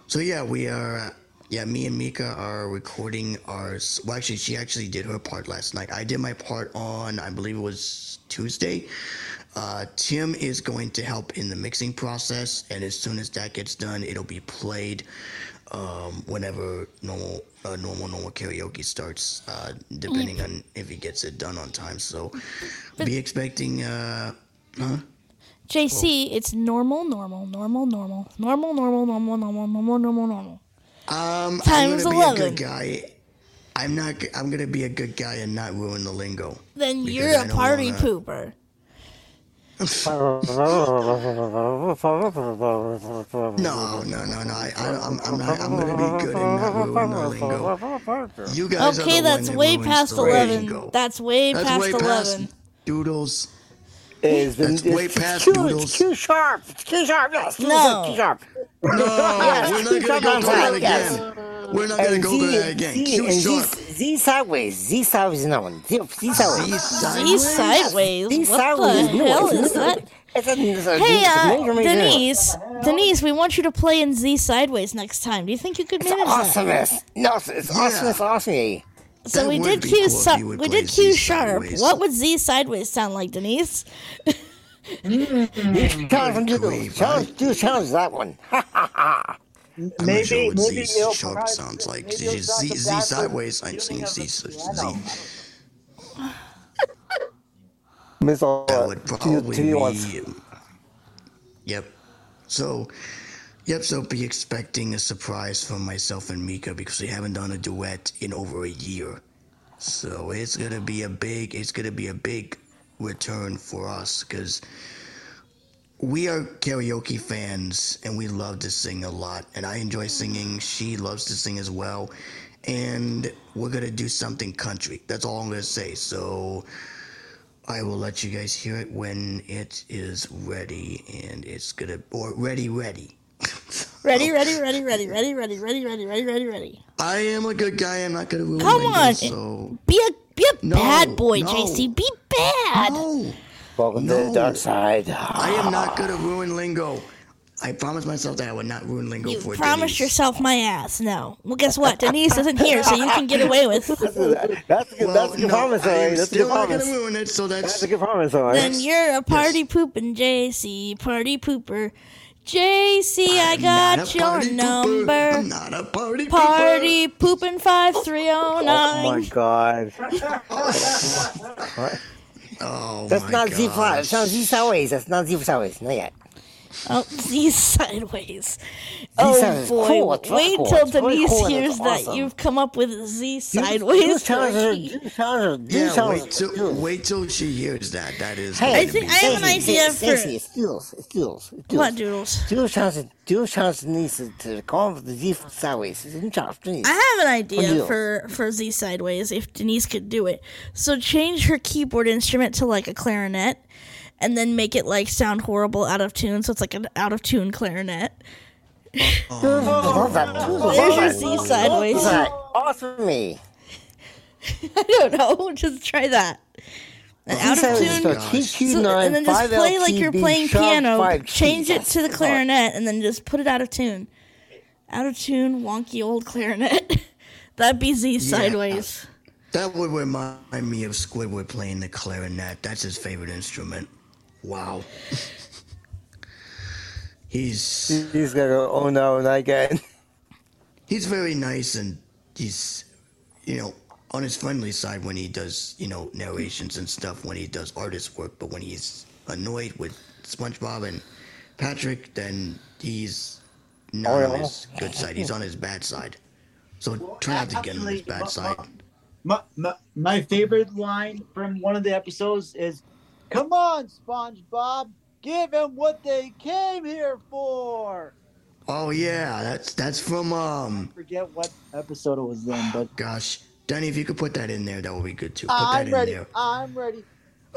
So yeah, we are. Uh, yeah, me and Mika are recording ours. Well, actually, she actually did her part last night. I did my part on, I believe it was Tuesday. Uh, Tim is going to help in the mixing process, and as soon as that gets done, it'll be played um, whenever normal, uh, normal, normal karaoke starts, uh, depending on if he gets it done on time. So, be expecting. Uh, huh? JC, it's normal, normal, normal, normal, normal, normal, normal, normal, normal, normal, normal. Um, Times I'm gonna be 11. a good guy. I'm not. I'm gonna be a good guy and not ruin the lingo. Then you're a party wanna- pooper. No, no, no, no. I, I, I'm, I'm not. I'm gonna be good and not ruin the lingo. You guys are Okay, the that's one that way ruins past eleven. That's way That's past way eleven. past doodles. It's been, That's way past too, doodles. It's too sharp. It's too sharp. Yes, No. too sharp. No, we're not gonna go to that Yes. Again. We're not gonna go to Z- that again. Z- Q and Z. Z sideways. Z sideways is that one. Z, Z sideways. Z sideways. Z What the hell is that? It's a, it's a, Hey, uh, major, major- Denise, Denise, we want you to play in Z Sideways next time. Do you think you could It's manage that? No, it's, it's awesomeness. Awesome. So we did be Q. cool if si- you would we did Q Z sharp. What would Z Sideways sound like, Denise? Challenge from Doodle. Challenge, do challenge that one. Ha ha ha. I'm Maybe- not sure what maybe Z it'll sharp sounds like. Z, Z, Z sideways. I'm saying of Z. Z. piano. Miss all That would two, probably two once. be. Yep. So, yep. So be expecting a surprise from myself and Mika because we haven't done a duet in over a year. So it's gonna be a big. It's gonna be a big return for us because we are karaoke fans and we love to sing a lot. And I enjoy singing. She loves to sing as well. And we're gonna do something country. That's all I'm gonna say. So. I will let you guys hear it when it is ready, and it's gonna or ready, ready. Ready, ready, ready, ready, ready, ready, ready, ready, ready, ready, ready. I am a good guy. I'm not gonna ruin Come on. So Be a be a No, bad boy, no. JC. Be bad. no, Welcome to the No. dark side. I am not gonna ruin lingo. I promised myself that I would not ruin lingo You for promised Denise. yourself my ass. No. Well, guess what? Denise isn't here, so you can get away with. That's a good, that's a Well, good no, promise, I am That's a still good not promise. gonna ruin it. So That's that's a good promise, all right. Then you're a party pooping JC, party pooper. JC, I I'm got your number. I'm not a party pooper. Party pooping five three oh Oh my nine. god. Oh That's my not gosh. flat. It's not Z sideways. That's not Z sideways. Not yet. Oh, Z sideways. Z Oh boy! Cool, Wait cool. till It's Denise cool hears it's that awesome. you've come up with Z sideways. challenges. Ricky. Do challenges. Yeah, wait till wait till she hears that. That is. Hey, I think I have an idea Stacy, for it's Doodles. It's Doodles. It's Doodles. what doodles. Do challenges. Do challenges Denise to, to come up with the Z sideways. It's in charge. Denise. I have an idea for for Z sideways if Denise could do it. So change her keyboard instrument to like a clarinet, and then make it like sound horrible out of tune. So it's like an out of tune clarinet. Doodles love that. Doodles love There's your that. Z sideways. Doodles love that. Awesome me. I don't know. Just try that. And out of tune. is TQ9, So- and then just play like you're playing piano. Change it to the clarinet, and then just put it out of tune. Out of tune, wonky old clarinet. That'd be Z sideways. That would remind me of Squidward playing the clarinet. That's his favorite instrument. Wow. He's He's gonna go. Oh no, not again. he's very nice and he's you know on his friendly side when he does you know narrations and stuff when he does artist work but when he's annoyed with spongebob and patrick then he's not Oh, on his good side he's on his bad side so try not to get on his bad my- side My, my, my favorite line from one of the episodes is, "Come on, SpongeBob, give them what they came here for." oh yeah that's that's from um Forget what episode it was in, but gosh danny if you could put that in there that would be good too put I'm that in ready. there I'm ready.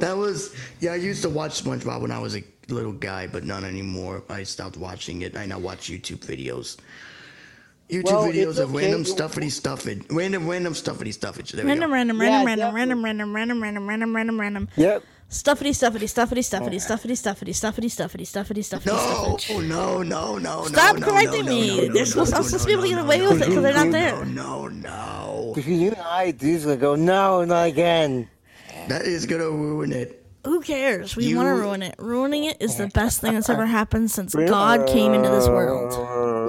that was yeah. I used to watch SpongeBob when I was a little guy, but not anymore. I stopped watching it. I now watch YouTube videos. YouTube Well, videos it's of okay. random stuffity stuffage, random random stuffity stuffage. There we Random, go. random, Yeah, random, random, random, random, random, random, random, random. Yep. Stuffity, stuffity, stuffity, stuffity, oh. stuffity, stuffity, stuffity, stuffity, stuffity, stuffity, No, stuffity. no, no, no, Stop no, correcting no, me. No, no, They're no, supposed, no, I'm no, supposed to be able to get away with it because they're not there. No, no, Between you and I, dude's gonna go. No, not again. that is gonna ruin it. Who cares? We You- want to ruin it. Ruining it is the best thing that's ever happened since God came into this world.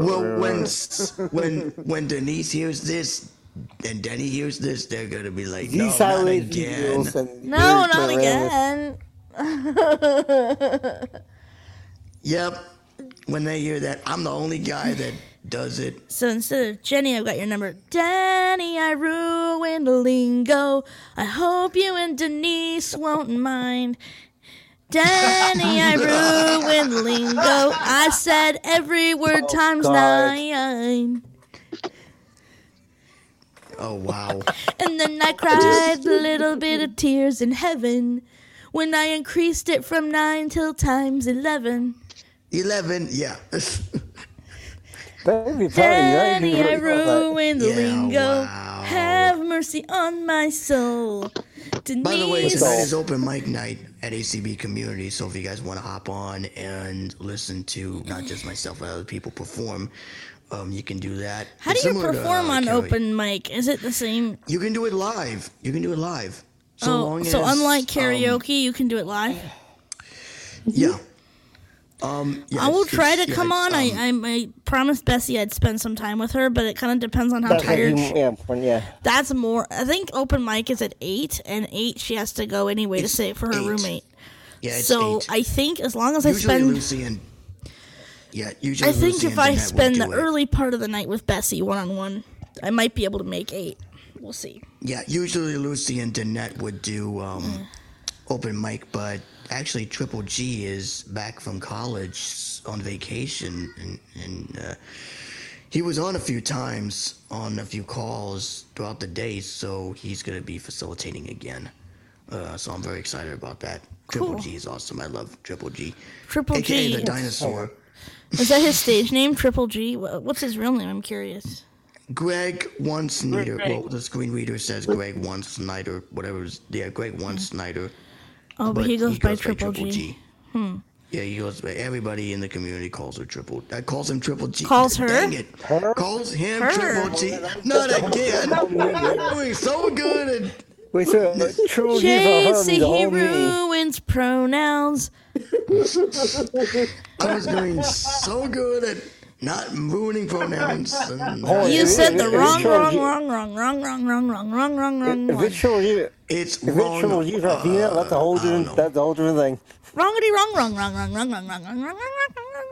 Well, when s- when when Denise hears this and Denny hears this, they're gonna be like, Z no, not sideways again. Doodles and No, weird not Miranda. again. Yep. When they hear that, I'm the only guy that does it. So instead of Jenny, I've got your number. Danny, I ruined lingo. I hope you and Denise won't mind. Danny, I ruined lingo. I said every word oh, times God. nine. Oh wow. And then I cried a little bit of tears in heaven when I increased it from nine till times eleven. Eleven, yeah. That'd be funny. That'd be Danny, I ruined the Yeah, lingo. wow. Have mercy on my soul. Denise. By the way, tonight is open mic night at ACB Community, so if you guys want to hop on and listen to not just myself but other people perform, um, you can do that. How do you similar to, perform uh, on karaoke. open mic? Is it the same? You can do it live. You can do it live. So oh, long so as, unlike um, karaoke, you can do it live. yeah. Um, yeah, I will try to yeah, come on. I, um, I I promised Bessie I'd spend some time with her, but it kind of depends on how tired. you- she- yeah, yeah. That's more. I think open mic is at eight, and eight she has to go anyway to It's say it for her eight. roommate. Yeah, it's so eight. I think as long as I Usually spend, Lucy and yeah, usually I think Lucy if and I Danette spend the it. early part of the night with Bessie one on one, I might be able to make eight. We'll see. Yeah, usually Lucy and Danette would do um, Mm. Open mic, but actually Triple G is back from college on vacation, and, and uh, he was on a few times on a few calls throughout the day, so he's gonna be facilitating again. Uh, so I'm very excited about that. Triple Cool. G is awesome. I love Triple G. Triple AKA G. the dinosaur. Is that his stage name? Triple G. What's his real name? I'm curious. Greg One Snyder. Greg. Well, the screen reader says Greg One Snyder, whatever. Is, yeah, Greg One Snyder. Oh, but, he goes by Triple G. Hmm. Yeah, he goes by. Everybody in the community calls her Triple. That calls him Triple G. Calls her? Dang it. Calls him Her. Triple G. Not again. Doing so good. And Wait, so uh, Triple G for her means he whole meaning. ruins pronouns. I was doing so good at not ruining pronouns. And Hold on, You if it- said the if it's wrong, Triple wrong, G- wrong, wrong, wrong, wrong, wrong, wrong, wrong, wrong, wrong If one. it's Triple G, it's if it's wrong. Triple G for a female, that's a whole different. That's a whole different thing. Wrongity wrong, wrong, wrong, wrong, wrong, wrong, wrong, wrong, wrong, wrong,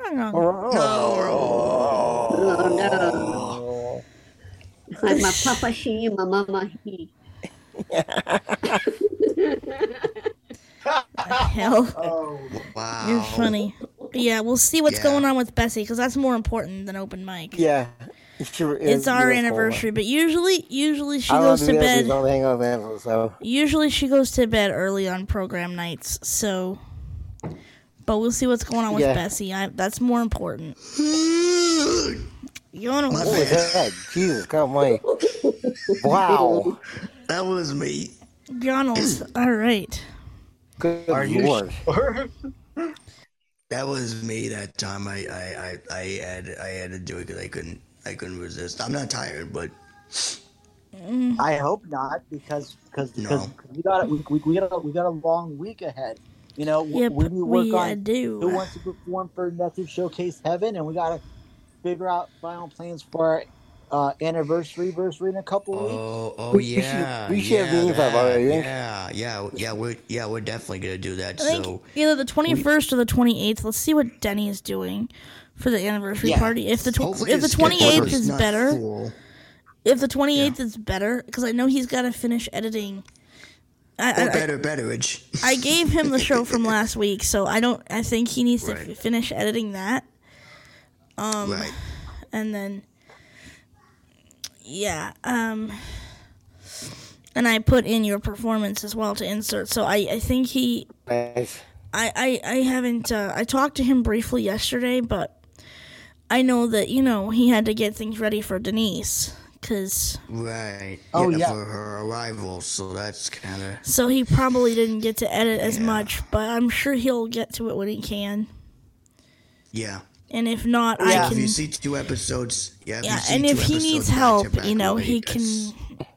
wrong, wrong, wrong. Oh, no. I'm a papa she, my mama he. Hell, Oh, Wow. you're funny. Yeah, we'll see what's Yeah. going on with Bessie because that's more important than open mic. Yeah. Sure, It's our anniversary, but usually, usually she I goes don't to do that, bed. so Don't hang out with Angela, so. Usually she goes to bed early on program nights, so. But we'll see what's going on with Yeah. Bessie. I, that's more important. You wanna? What was that? Jesus, God, my. Wow. That was me. Donald's all right. Good Are you lord. sure? That was me that time. I I, I, I had I had to do it because I couldn't I couldn't resist. I'm not tired, but I hope not, because because No. because we got we, we, we got a, we got a long week ahead. You know, Yep, when we work we on uh, do. who wants to perform for next year's Showcase Heaven, and we got to figure out final plans for our uh, anniversary anniversary in a couple weeks. oh oh We- we should- yeah we should have yeah, meetings up that, already, yeah yeah yeah we're yeah we're definitely gonna do that. I think So either the twenty first or the twenty eighth. Let's see what Denny is doing for the anniversary Yeah. party. If the tw- if the twenty eighth is is better, full. if the twenty eighth is better, because I know he's got to finish editing. I, I, better betterage. I gave him the show from last week, so I don't. I think he needs to f- finish editing that, um, right. and then yeah, um, and I put in your performance as well to insert. So I, I think he Nice. I, I, I haven't uh, I talked to him briefly yesterday, but I know that you know he had to get things ready for Denise because Right. Oh, yeah, yeah. for her arrival. So that's kind of so he probably didn't get to edit as Yeah. much, but I'm sure he'll get to it when he can. yeah. And if not, Yeah. I If can you see two episodes, yeah. If yeah. And if he needs help, back you know, away, he can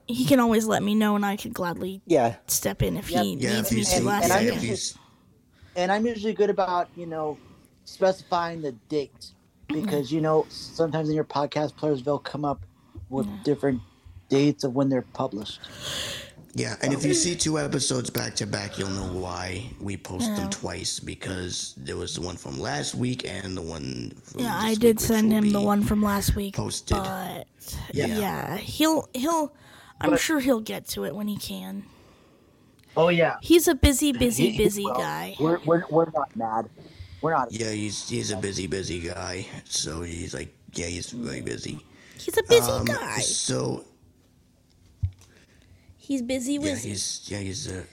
he can always let me know, and I could gladly Yeah. step in if Yep. he Yeah, needs if you me see, to last and I yeah, second. if you s- and I'm usually good about you know specifying the date because you know sometimes in your podcast players they'll come up with different dates of when they're published. Yeah, and if you see two episodes back to back, you'll know why we post Yeah. them twice because there was the one from last week and the one. From Yeah, this I did which send him the one from last week, posted. but Yeah. yeah, he'll he'll. I'm But- sure he'll get to it when he can. Oh yeah, He's a busy, busy, busy well, guy. We're, we're we're not mad. We're not. Yeah, he's he's a busy, busy guy. So he's like, yeah, he's very busy. He's a busy Um, guy. So He's busy yeah, with. he's yeah, he's a.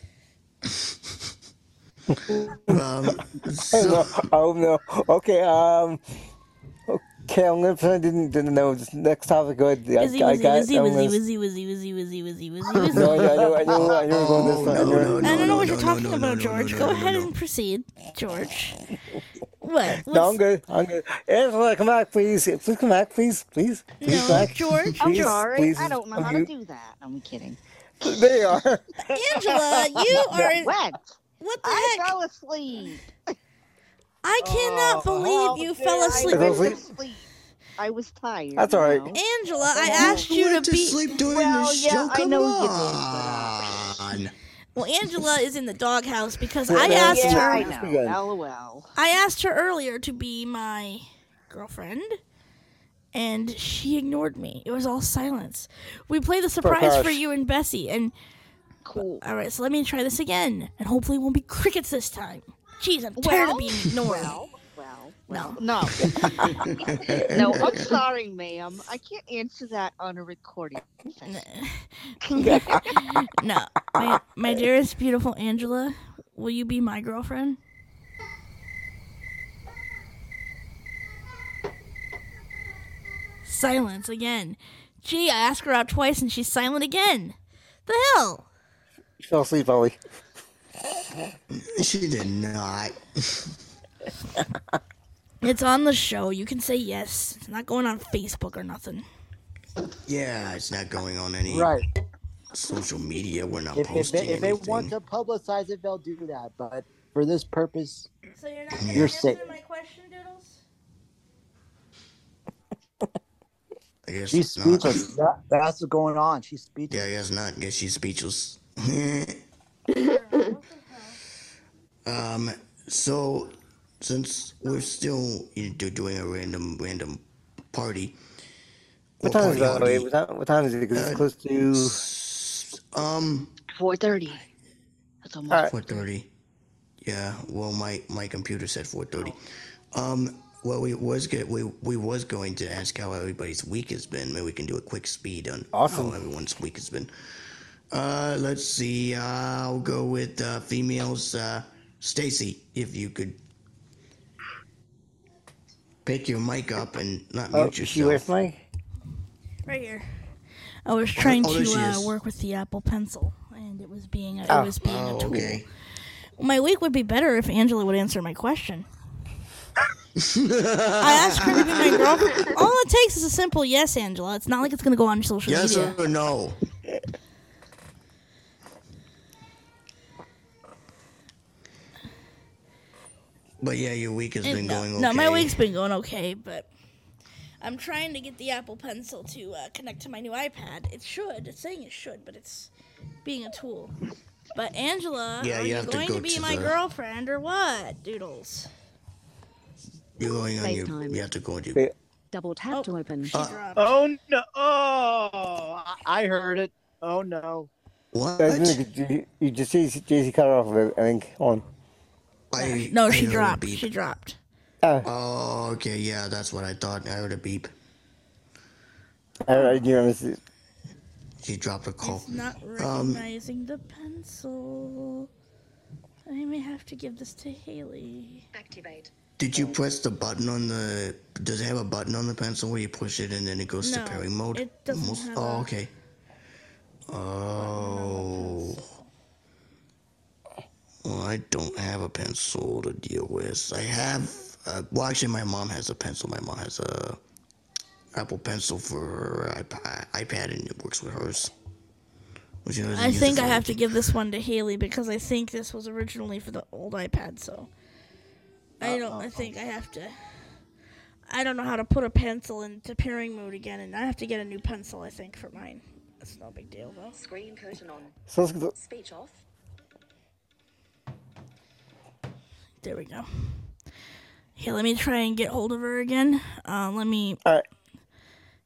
um, so oh no. Okay. Um. Okay, I'm gonna pretend I didn't didn't know. This next topic. Good. I, Wizzy, I wizzy, got. wizzy, I'm wizzy, gonna- wizzy, wizzy, wizzy, wizzy, wizzy, wizzy, No, wizzy. I knew, I knew, I knew, I knew we were going this way. I knew- no, no, I don't know what no, you're no, talking no, about, no, no, George. no, Go no, ahead no. and proceed, George. What? No, I'm What's- good. I'm good. Angela, come back, please. Please come back, please, please. Please No, come back. George. I'm Please, sorry. please. I don't know I'm how to you- do that. I'm kidding. There you are. Angela, you are. in- What? What the I heck? fell asleep. I cannot oh. believe oh, you fell asleep. fell went asleep? to sleep. I was tired. That's all right. know? Angela, I asked you went to to be. sleep during Well, the yeah, show. I Come know you did, on. Well, Angela is in the doghouse because I asked Yeah, her. I know. LOL. I asked her earlier to be my girlfriend, and she ignored me. It was all silence. We play the oh, surprise for you and Bessie, and Cool. all right. So let me try this again, and hopefully it won't be crickets this time. Jeez, I'm tired Well, of being ignored. Well, well, No. no. no, I'm sorry, ma'am. I can't answer that on a recording. no, my, my dearest, beautiful Angela, will you be my girlfriend? Silence again. Gee, I asked her out twice and she's silent again. The hell? You fell asleep, Ollie. She did not. It's on the show. You can say yes. It's not going on Facebook or nothing. Yeah, it's not going on any Right. social media. We're not If, if, posting they, if they anything. want to publicize it, they'll do that. But for this purpose, So you're not you're safe. my question, Doodles? I guess She's not. speechless. That, that's what's going on. She's speechless. Yeah, I guess not. I guess she's speechless. um. So, since we're still you know, doing a random random party, What what time is party that? are Wait, what time, what time is it? Because Uh, it's close to. Um, Four thirty. That's almost. Alright. four thirty. Yeah. Well, my my computer said four thirty. Um. Well, we was get we we was going to ask how everybody's week has been. Maybe we can do a quick speed on Awesome. how everyone's week has been. Uh, let's see. I'll go with uh, females. Uh, Stacy, if you could pick your mic up and not Oh, mute is she with yourself. me? Right here. I was trying oh, there to uh, work with the Apple Pencil, and it was being a, it Oh. was being a Oh, tool. okay. My week would be better if Angela would answer my question. I asked her to be my girlfriend. All it takes is a simple yes, Angela. It's not like it's going to go on social Yes media. or no? But yeah, your week has And been no, going okay. no, my week's been going okay, but I'm trying to get the Apple Pencil to uh, connect to my new iPad. It should. It's saying it should, but it's being a tool. But Angela, Yeah, are you you, have to going to be to my the- girlfriend or what, Doodles? You're going on your. FaceTime. You have to go on your. Wait, Double tap to open. Uh, Oh no! Oh, I I heard it. Oh no! What? you, you just see JC cut her off a bit, I think. On. I, no, I she dropped. She dropped. Oh, Oh, okay. Yeah, that's what I thought. I heard a beep. I, I, you know, this She dropped a call. It's not Um, recognizing the pencil. I may have to give this to Haley. Activate. Did you press the button on the? Does it have a button on the pencil where you push it and then it goes No, to pairing mode? it doesn't Most- have oh, okay. Oh. Well, I don't have a pencil to deal with. I have. Uh, well, actually, my mom has a pencil. My mom has a Apple Pencil for her iPad, iPad and it works with hers. But she doesn't I think I have to give this one to Haley because I think this was originally for the old iPad. So I uh, don't. Uh, I uh. think I have to. I don't know how to put a pencil into pairing mode again, and I have to get a new pencil. I think for mine. That's no big deal though. Screen curtain on. so let's go. Speech off. There we go. Here, let me try and get hold of her again. Uh, let me. All right.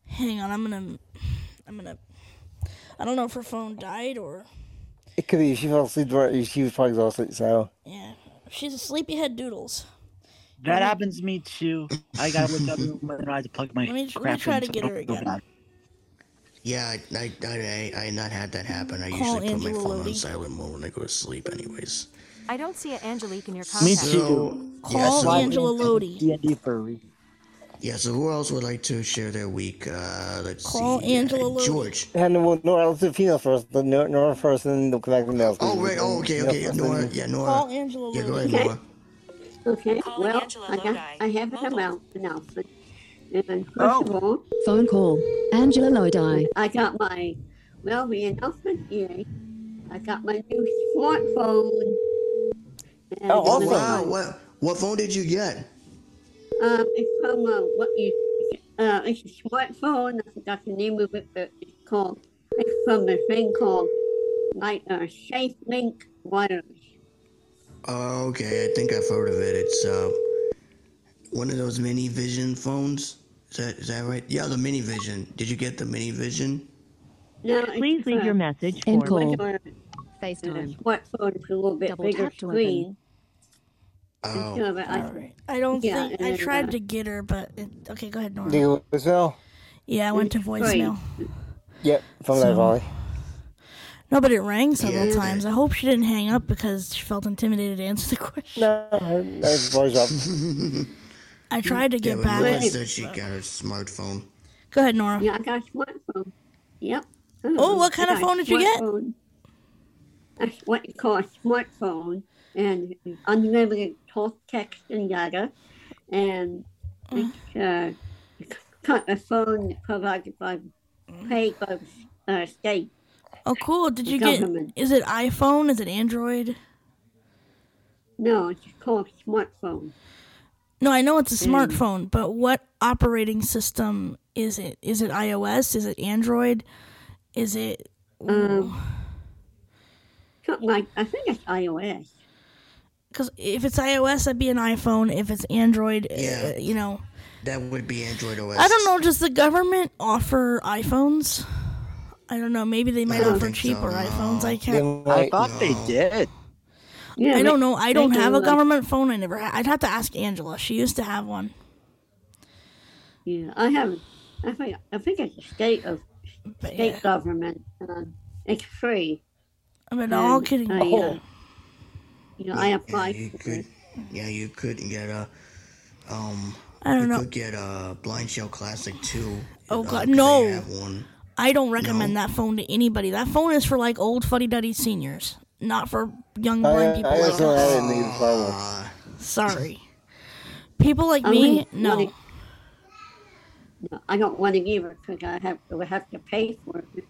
Hang on. I'm gonna. I'm gonna. I don't know if her phone died or. It could be she fell asleep. right- She was probably exhausted, so. Yeah. She's a sleepyhead doodles. That happens to me too. I gotta look up when I have to plug my Let me- let me try to get her again. bad. Yeah, I, I, I, I, I not had that happen. I Call usually put my phone Lodi. on silent mode when I go to sleep, anyways. I don't see an Angelique in your Me contacts. too. yeah, Call so, Angela Lodi. DND for a reason. yeah, so who else would like to share their week? Uh, let's Call see. Angela Lodi. George. And well, Nora, let's do female first. The Nora, Nora first, and then we'll come back to males. Oh, right. Oh, okay, okay. First, Nora. then- Yeah, Nora. Call Angela Yeah, go Lodi. ahead, Okay. Nora. Okay, Calling well, Angela I, got, I have an amount announcement. And first Oh. of all, Phone call. Angela Lodi. I got my, well, the announcement here. I got my new smartphone. And Oh, it's awesome. Wow. What what phone did you get? Um, it's from uh, what you, uh, it's a smartphone. I forgot the name of it, but it's called, it's from a thing called, like, uh, Safe Link Wireless. Oh, okay. I think I've heard of it. It's uh, one of those MiniVision phones. Is that is that right? Yeah, the MiniVision. Did you get the MiniVision? No, Please leave uh, your message End for call. regular, uh, FaceTime. smartphone with a little bit Double bigger tap to open. screen. Oh, Yeah, but I, Alright. I don't Yeah, think I tried uh, to get her, but it, okay, go ahead, Nora. Do you as well? Yeah, I went to voicemail. Yep, from So- that volley. No, but it rang several Yeah. times. I hope she didn't hang up because she felt intimidated to answer the question. No, that's voice up. I tried to get but back. Nora said she got her smartphone. Go ahead, Nora. yeah, I got a smartphone. Yep. Oh, what kind of phone did you get? smartphone. That's what you call a smartphone, and unlimited talk, text, and data, and it's uh, cut a phone provided by paid by uh, state. Oh, cool. Did The you get? Is it iPhone? Is it Android? No, it's called smartphone. No, I know it's a Mm. smartphone, but what operating system is it? Is it iOS? Is it Android? Is it? Um, like I think it's iOS. Because if it's iOS, that'd be an iPhone. If it's Android, Yeah. uh, you know, That would be Android OS. I don't know. Does the government offer iPhones? I don't know. Maybe they might offer think so, cheaper no. iPhones. I can't. might- I thought they did. Yeah, I don't know. I don't have a uh, government phone. I never. Ha- I'd have to ask Angela. She used to have one. Yeah, I haven't. I think I think it's a state of But state yeah. government. Um, it's free. I mean, all kidding. I, Oh, uh, you know, I Yeah, applied you for could. it. Yeah, you could get a. Um, I don't you know. could get a BlindShell Classic too. Oh, uh, God, 'cause no. They have one. I don't recommend that phone to anybody. That phone is for like old fuddy duddy seniors, not for young I, blind I people like just don't us. have it phone. Sorry. People like I me, no. wanna- No, I don't want to give it because I have I have to pay for it.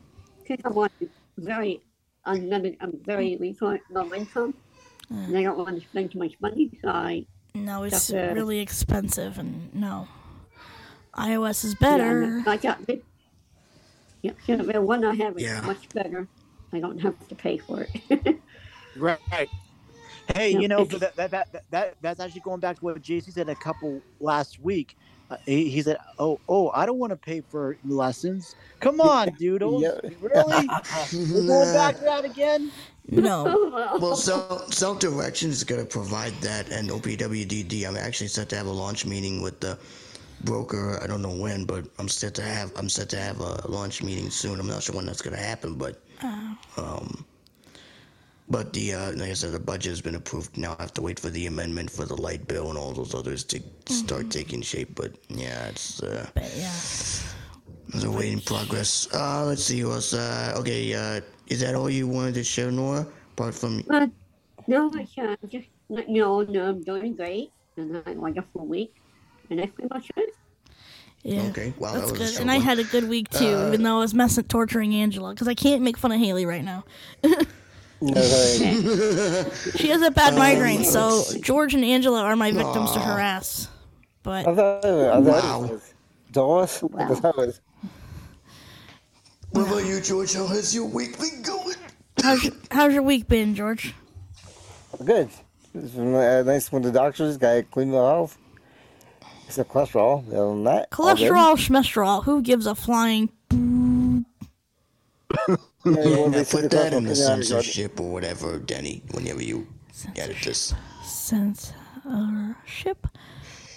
Because I'm on very unlimited, I'm very resource, low income, and I don't want to spend too much money. So I No, it's Just, uh, really expensive, and no. iOS is better. I'm- I got the yeah, so the one I have is Yeah. much better. I don't have to pay for it. Right. Hey, No, you know, it's- but that, that, that, that, that's actually going back to what JC said a couple last week. Uh, he, he said, "Oh, oh, I don't want to pay for lessons. Come on, doodles. Yeah. Really? We're going back to that again? No. Well, Self Self Direction is going to provide that, and OPWDD. I'm actually set to have a launch meeting with the broker. I don't know when, but I'm set to have I'm set to have a launch meeting soon. I'm not sure when that's going to happen, but um, but the uh, like I said, the budget has been approved. Now I have to wait for the amendment for the light bill and all those others to start taking shape. But yeah, it's uh, But yeah. it's a wait in progress. Uh, let's see who else. Uh, okay, uh, is that all you wanted to share, Nora? Apart from But no, I can't. Just let you know, no, I'm doing great, and I had a wonderful week, and that's pretty much. Yeah. Okay, wow, That's that was good. short And I had a good week too, Uh, even though I was messing torturing Angela because I can't make fun of Haley right now. She has a bad migraine, so George and Angela are my victims to harass. But I thought, I thought Wow. it was Doris. I thought it was What about you, George? How has your week been going? how's your, how's your week been, George? good. It's been nice when the doctors got clean my health. Except cholesterol. Other than that, all good. Cholesterol, schmesterol. Who gives a flying? Yeah, Yeah, said put that in the cholesterol came out of blood. censorship or whatever, Denny, whenever you edit this. Censorship.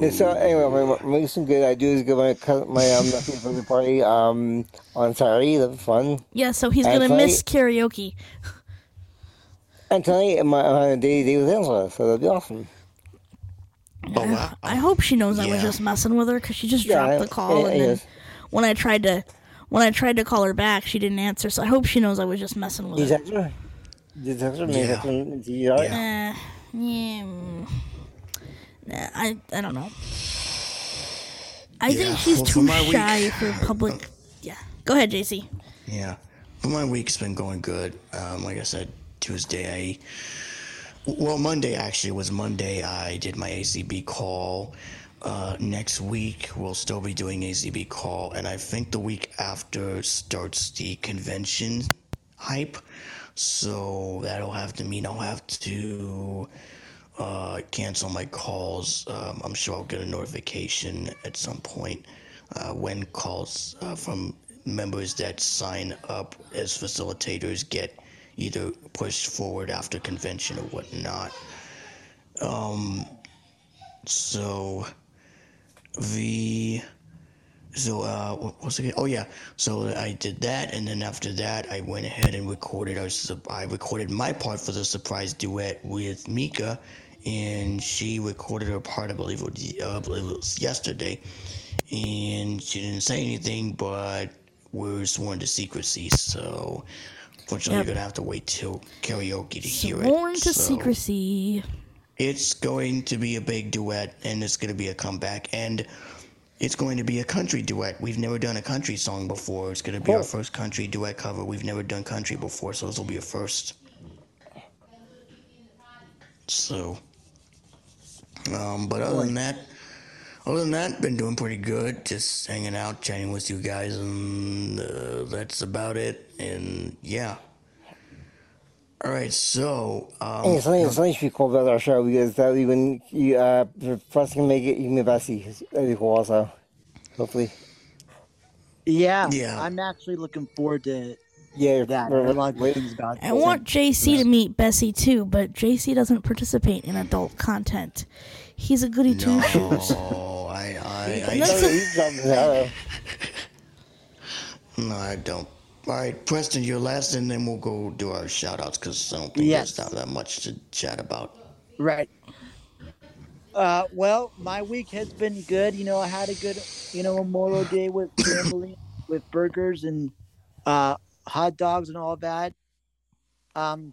Yeah, so anyway, my, my week's good. I do is go my cou- my um nephew's birthday party um on Saturday. That'll be fun. Yeah, so he's And gonna miss karaoke. And tonight my on a day day with Angela, so that'll be awesome. Oh wow. I hope she knows I was just messing with her because she just dropped I- the call, yeah, and then yes. when I tried to when I tried to call her back, she didn't answer. So I hope she knows I was just messing with You her. text her? Did you text her? Maybe Yeah. text her and see? Uh, yeah. I I don't know. I Yeah, think she's well, for too my week- shy for public. Yeah. Go ahead, JC. Yeah, but my week's been going good. Um, like I said, Tuesday, I well, Monday actually was Monday. I did my ACB call. Uh, next week we'll still be doing ACB call, and I think the week after starts the convention hype. So that'll have to mean I'll have to uh, cancel my calls. Um, I'm sure I'll get a notification at some point uh, when calls uh, from members that sign up as facilitators get either pushed forward after convention or whatnot. Um, so the so uh what was it oh yeah so i did that and then after that i went ahead and recorded our i recorded my part for the surprise duet with mika and she recorded her part. I believe it was, uh, I believe it was yesterday, and she didn't say anything, but we're sworn to secrecy. So, unfortunately Yep. you're gonna have to wait till karaoke to hear it. Sworn to So, secrecy. It's going to be a big duet, and it's going to be a comeback, and it's going to be a country duet. We've never done a country song before. It's going to be our first country duet cover. We've never done country before, so this will be a first. So, um, but other than that, other than that, been doing pretty good. Just hanging out, chatting with you guys, and uh, that's about it. And yeah. All right, so um, Hey, something, something should be cool about our show because that we when you uh if us can make it, you can get Bessie. That'd be cool also. Hopefully. Yeah, Yeah. I'm actually looking forward to Yeah, that. we're- I heard a lot of we're- good about I want JC to meet Bessie too, but JC doesn't participate in adult content. He's a goody two shoes. Oh, I, I, And that's I, a- no, I don't. All right, Preston, you're last, and then we'll go do our shout outs because I don't think Yes. there's not that much to chat about. Right. Uh, well, my week has been good. You know, I had a good, you know, Memorial Day with family, with burgers and uh, hot dogs and all that. Um,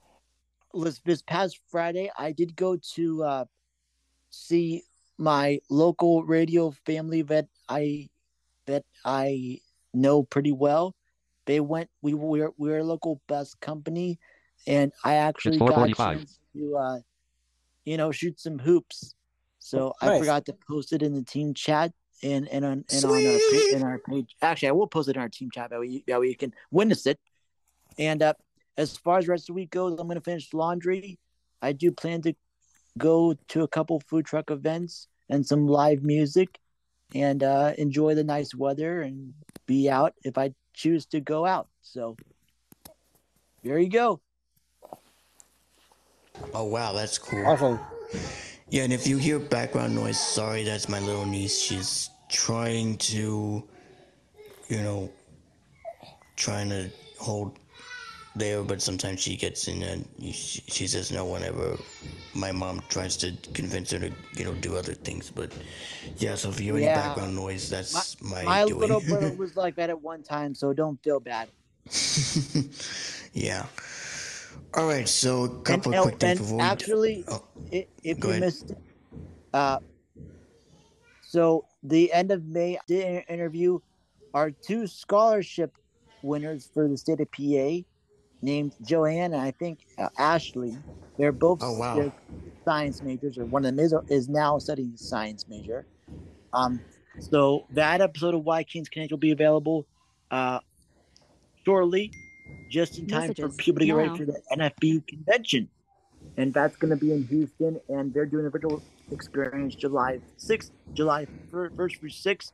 this, this past Friday, I did go to uh, see my local radio family that I that I know pretty well. They went. We were we're a local bus company, and I actually got a 4:45. to uh, you know shoot some hoops. So I forgot to post it in the team chat and and on and on our in our page. Actually, I will post it in our team chat that way that way you can witness it. And uh, as far as the rest of the week goes, I'm gonna finish laundry. I do plan to go to a couple food truck events and some live music, and uh, enjoy the nice weather and be out if I choose to go out. So there you go. Oh, wow, that's cool. Awesome. Yeah, and if you hear background noise, sorry, that's my little niece. She's trying to, you know, trying to hold there, but sometimes she gets in and she, she says no whenever my mom tries to convince her to, you know, do other things. But yeah, so if you hear any background noise, that's my, My doing. little brother was like that at one time, so don't feel bad. yeah. All right, so a couple and, of quick things before we. actually, oh, i- if you ahead. missed it, uh, so the end of May, I did interview our two scholarship winners for the state of PA, named Joanne and I think uh, Ashley. They're both Oh, wow. they're science majors, or one of them is, is now studying science major. Um, so that episode of Why Kings Connect will be available uh, shortly, just in time Messages for people to get ready for the NFB convention. And that's going to be in Houston, and they're doing a virtual experience July 6th, July 1st through 6th.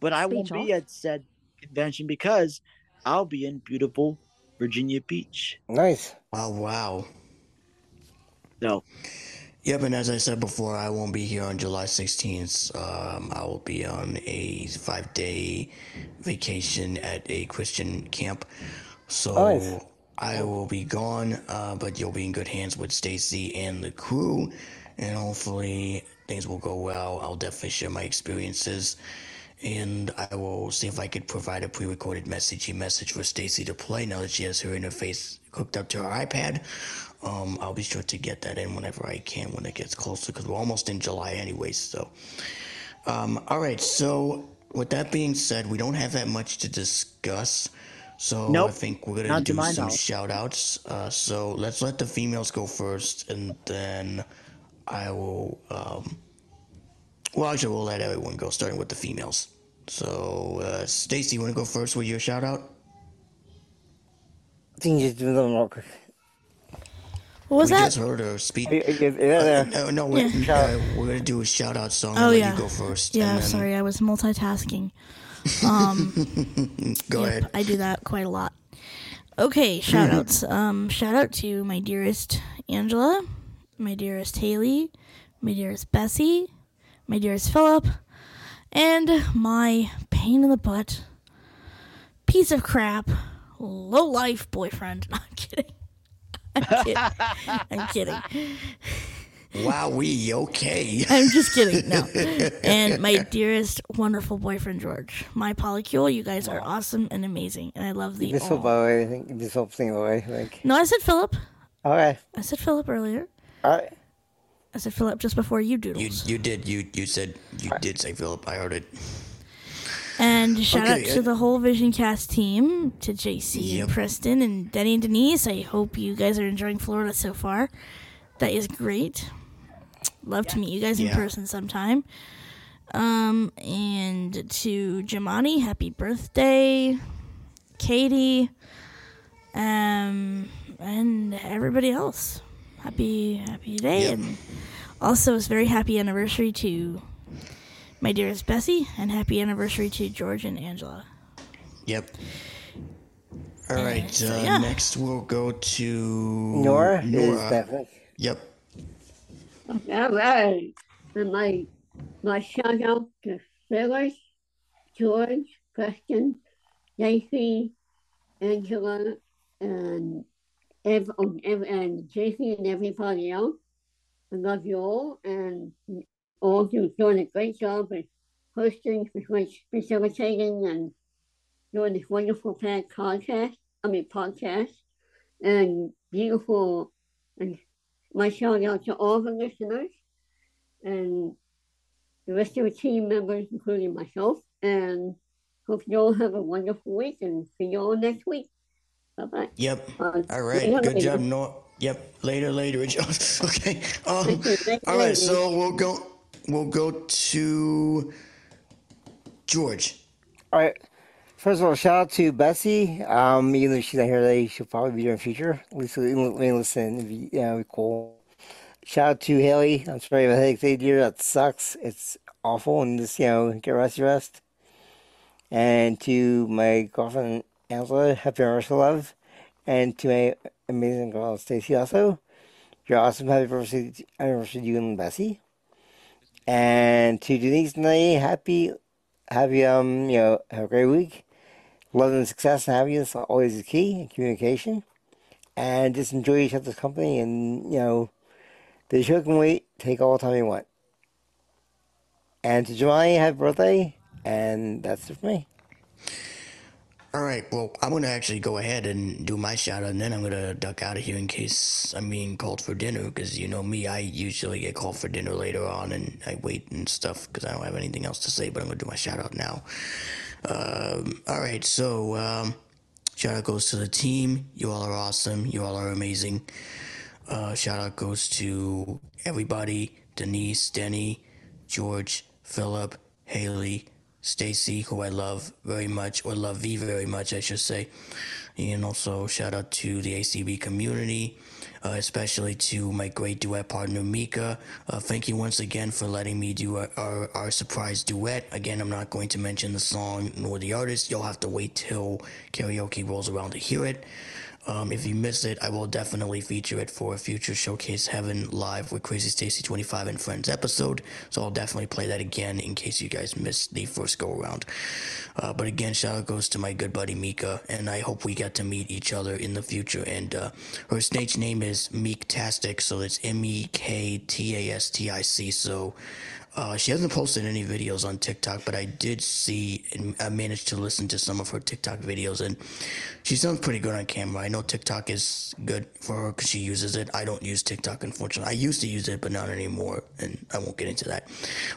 But I won't Speech be at said convention because I'll be in beautiful Virginia Beach. Nice. Oh, wow. So, Yep, and as I said before, I won't be here on July 16th. Um, I will be on a five day vacation at a Christian camp. So Nice. I will be gone, uh, but you'll be in good hands with Stacy and the crew, and hopefully things will go well. I'll definitely share my experiences. And I will see if I could provide a pre-recorded messagey message for Stacy to play now that she has her interface hooked up to her iPad. Um, I'll be sure to get that in whenever I can when it gets closer because we're almost in July anyways. So, um, all right. So with that being said, we don't have that much to discuss. So I think we're gonna Not do some knowledge. shout outs. Uh, so let's let the females go first and then I will, um, well, actually, we'll let everyone go, starting with the females. So, uh, Stacy, you want to go first with your shout out? I think you just do them real quick. What was we that? just heard her speak. Yeah, yeah, yeah. Uh, no, no, we, Yeah. uh, we're gonna do a shout out song. Oh and let yeah. you go first. Yeah, then- sorry, I was multitasking. Um, Go yep, ahead. I do that quite a lot. Okay, shout outs. um, shout out to my dearest Angela, my dearest Haley, my dearest Bessie, my dearest Philip, and my pain in the butt, piece of crap, low life boyfriend. No, I'm kidding. I'm kidding. I'm kidding. Wow, we okay. I'm just kidding. No. And my dearest, wonderful boyfriend George, my polycule. You guys are awesome and amazing, and I love the. This whole by the way, I think this whole thing away. I think. No, I said Philip. Okay. I said Philip earlier. All right. I said Philip just before you You doodles. you did you you said you did say Philip. I heard it. And shout Okay, out to uh, the whole Vision Cast team, to JC Yep. and Preston and Denny and Denise. I hope you guys are enjoying Florida so far. That is great. Love to meet you guys in person sometime. Um, and to Jamani, happy birthday. Katie, um, and everybody else. Happy happy day Yep. and also it's very happy anniversary to my dearest Bessie and happy anniversary to George and Angela. Yep. All right. so, uh, yeah. Next, we'll go to Nora, is Nora. Yep. All right. And my my shout out to Phyllis, George, Preston, JC, Angela, and ev- oh, ev- and JC and everybody else. I love you all, and all of you doing a great job with hosting, facilitating, and doing this wonderful podcast. I mean podcast, and beautiful and my shout out to all the listeners and the rest of the team members, including myself. And hope you all have a wonderful week and see you all next week. Bye bye. Yep. Uh, All right. later, Good job, later. Yep. Later, later. okay. Um, Thank you, thank all right. ladies. So we'll go. We'll go to George. All right. First of all, shout out to Bessie. Um, even though she's not here today, she'll probably be there in the future. At least let me listen. If you, yeah, it'd be cool. Shout out to Haley. I'm sorry about headache today, dear. That sucks. It's awful. And just, you know, get rest, rest. And to my girlfriend, Angela, happy anniversary, love. And to my amazing girl, Stacy, also. You're awesome. Happy birthday, anniversary to you and Bessie. And to Denise and I, happy happy um you know have a great week love and success and happiness are always the key in communication and just enjoy each other's company and you know the show can wait take all the time you want and to Jemai happy birthday and that's it for me All right. Well, I'm gonna actually go ahead and do my shout out, and then I'm gonna duck out of here in case I'm being called for dinner. Because you know me, I usually get called for dinner later on, and I wait and stuff because I don't have anything else to say. But I'm gonna do my shout out now. Um, all right. So um, shout out goes to the team. You all are awesome. You all are amazing. Uh, shout out goes to everybody: Denise, Denny, George, Philip, Haley, Stacy, who I love very much, or love V very much, I should say. And also shout out to the ACB community, uh, especially to my great duet partner Mika. Uh, thank you once again for letting me do our, our, our surprise duet. Again, I'm not going to mention the song nor the artist. You'll have to wait till karaoke rolls around to hear it. Um, if you miss it, I will definitely feature it for a future Showcase Heaven live with Crazy Stacy 25 and Friends episode. So I'll definitely play that again in case you guys missed the first go around. Uh, but again, shout out goes to my good buddy Mika, and I hope we get to meet each other in the future. And uh, her stage name is Mektastic, so it's M E K T A S T I C. So uh, she hasn't posted any videos on TikTok, but I did see and I managed to listen to some of her TikTok videos, and she sounds pretty good on camera. I know TikTok is good for her because she uses it. I don't use TikTok, unfortunately. I used to use it, but not anymore, and I won't get into that.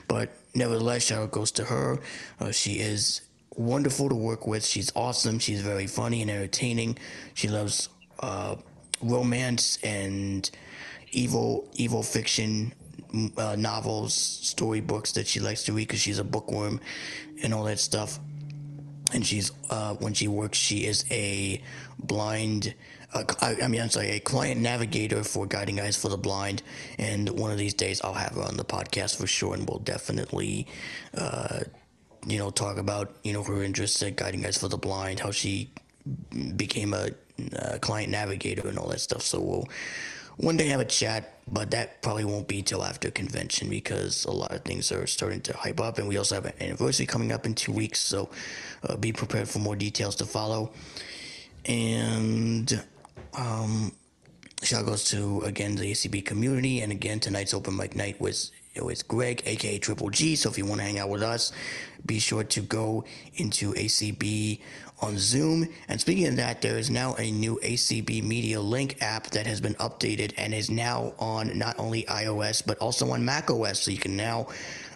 But nevertheless, shout out goes to her. Uh, she is wonderful to work with. She's awesome. She's very funny and entertaining. She loves uh, romance and evil evil fiction uh, novels, storybooks that she likes to read because she's a bookworm and all that stuff. And she's uh, when she works, she is a blind. Uh, I, I mean, I'm sorry, a client navigator for Guiding Eyes for the Blind. And one of these days, I'll have her on the podcast for sure, and we'll definitely, uh, you know, talk about you know her interests at Guiding Eyes for the Blind, how she became a, uh client navigator and all that stuff. So we'll one day have a chat, but that probably won't be till after convention because a lot of things are starting to hype up, and we also have an anniversary coming up in two weeks. So uh, be prepared for more details to follow. And um, shout goes to again the ACB community, and again tonight's open mic night was with Greg, aka Triple G. So if you want to hang out with us, be sure to go into ACB on Zoom. And speaking of that, there is now a new ACB Media Link app that has been updated and is now on not only iOS but also on macOS. So you can now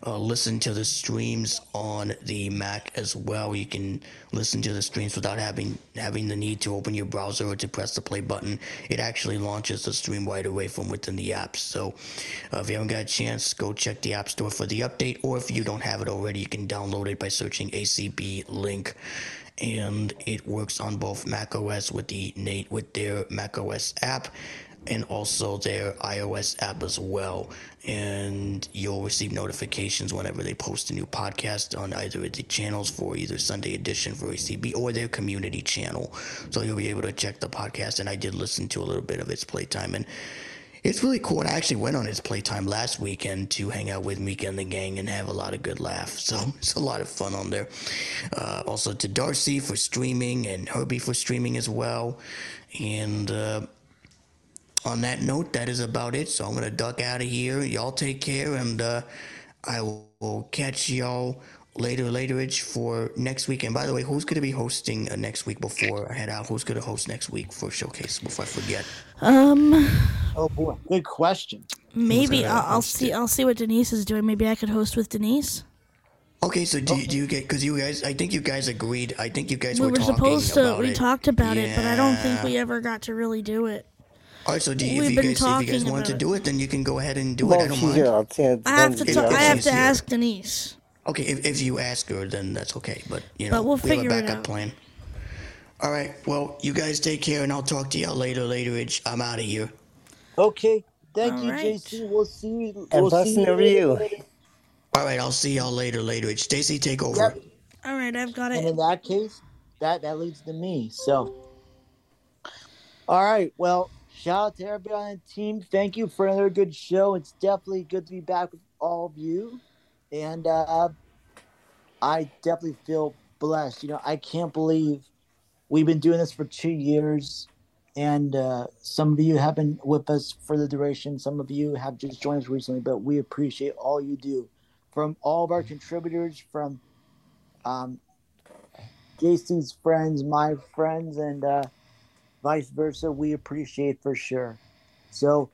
uh, listen to the streams on the Mac as well. You can listen to the streams without having having the need to open your browser or to press the play button. It actually launches the stream right away from within the app. So uh, if you haven't got a chance, go check the App Store for the update. Or if you don't have it already, you can download it by searching ACB Link and it works on both Mac OS with the Nate with their Mac OS app and also their iOS app as well. And you'll receive notifications whenever they post a new podcast on either of the channels for either Sunday Edition for ACB or their community channel. So you'll be able to check the podcast. And I did listen to a little bit of its playtime and it's really cool. And I actually went on his playtime last weekend to hang out with Mika and the gang and have a lot of good laughs. So it's a lot of fun on there. Uh, also to Darcy for streaming and Herbie for streaming as well. And uh, on that note, that is about it. So I'm going to duck out of here. Y'all take care. And uh, I will catch y'all later, laterage for next week. And by the way, who's going to be hosting uh, next week before I head out? Who's going to host next week for Showcase before I forget? Um, Oh boy, good question. maybe I'll, I'll host see. I'll see what Denise is doing. Maybe I could host with Denise. Okay, so do, do you get because you guys? I think you guys agreed. I think you guys we were, were talking supposed to. about We it. talked about it, but I don't think we ever got to really do it. All right, so do you, We've if you been guys if you guys want to do it, then you can go ahead and do Well, it. I don't mind. here, I'll say I have to. If- ta- I have to ask Denise. Okay, if, if you ask her, then that's okay. But you But know, we'll we have a backup plan. All right. Well, you guys take care, and I'll talk to y'all later. Laterage. I'm out of here. Okay, thank All you, right. JC. We'll see you. And we'll see blessing over you. All right. I'll see y'all later. Later, Laterage. Stacy, take over. Yep. All right, I've got it. And in that case, that that leads to me. So, all right. Well, shout out to everybody on the team. Thank you for another good show. It's definitely good to be back with all of you, and uh, I definitely feel blessed. You know, I can't believe we've been doing this for two years, and uh, some of you have been with us for the duration. Some of you have just joined us recently, but we appreciate all you do. From all of our contributors, from um, JC's friends, my friends, and uh, vice versa, we appreciate for sure. So,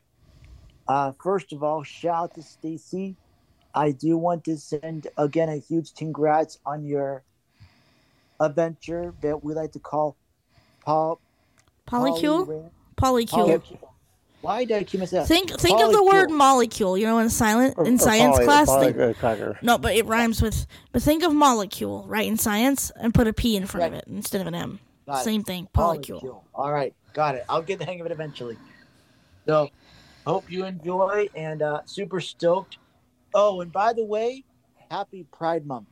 uh, first of all, shout out to Stacy. I do want to send again a huge congrats on your adventure that we like to call Paul Polycule. Poly- Polycule. Polycule. Why did I keep messing up? Think think of the word molecule. You know, in silent in or science poly- class. poly- they- uh, no, but it rhymes with. But think of molecule, right? In science, and put a P in front of it instead of an M. Got it. Same thing. Polycule. Polycule. All right, got it. I'll get the hang of it eventually. So, hope you enjoy and uh, super stoked. Oh, and by the way, happy Pride Month.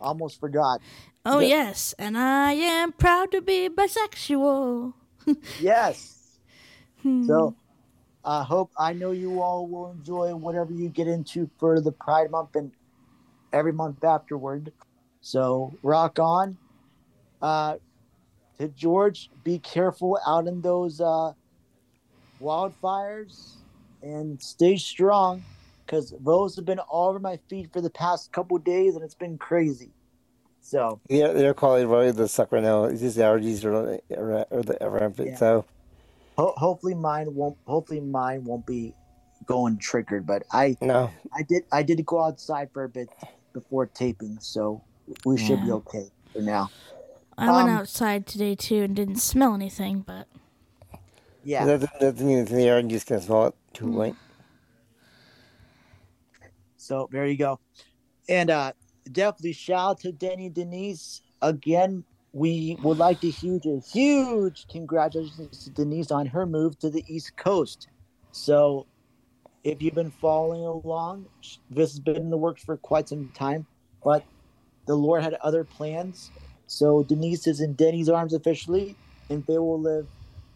Almost forgot. Oh Yeah. yes, and I am proud to be bisexual. Yes. Hmm. So, I hope I know you all will enjoy whatever you get into for the Pride Month and every month afterward. So, rock on. Uh, to George, be careful out in those uh, wildfires and stay strong because those have been all over my feet for the past couple days and it's been crazy. So, Yeah, they're calling really the suck right now. It's just allergies or, or, or the rampant. Yeah. So ho- hopefully mine won't. Hopefully mine won't be going triggered. But I, no, I did. I did go outside for a bit before taping, so we should be okay for now. I went Um, outside today too and didn't smell anything, but Yeah. that doesn't, doesn't mean it's in the air and you just can't smell it too Mm. late. So there you go. And uh definitely shout out to Denny Denise. Again, we would like to huge a huge congratulations to Denise on her move to the East Coast. So if you've been following along, this has been in the works for quite some time, but the Lord had other plans. So Denise is in Denny's arms officially, and they will live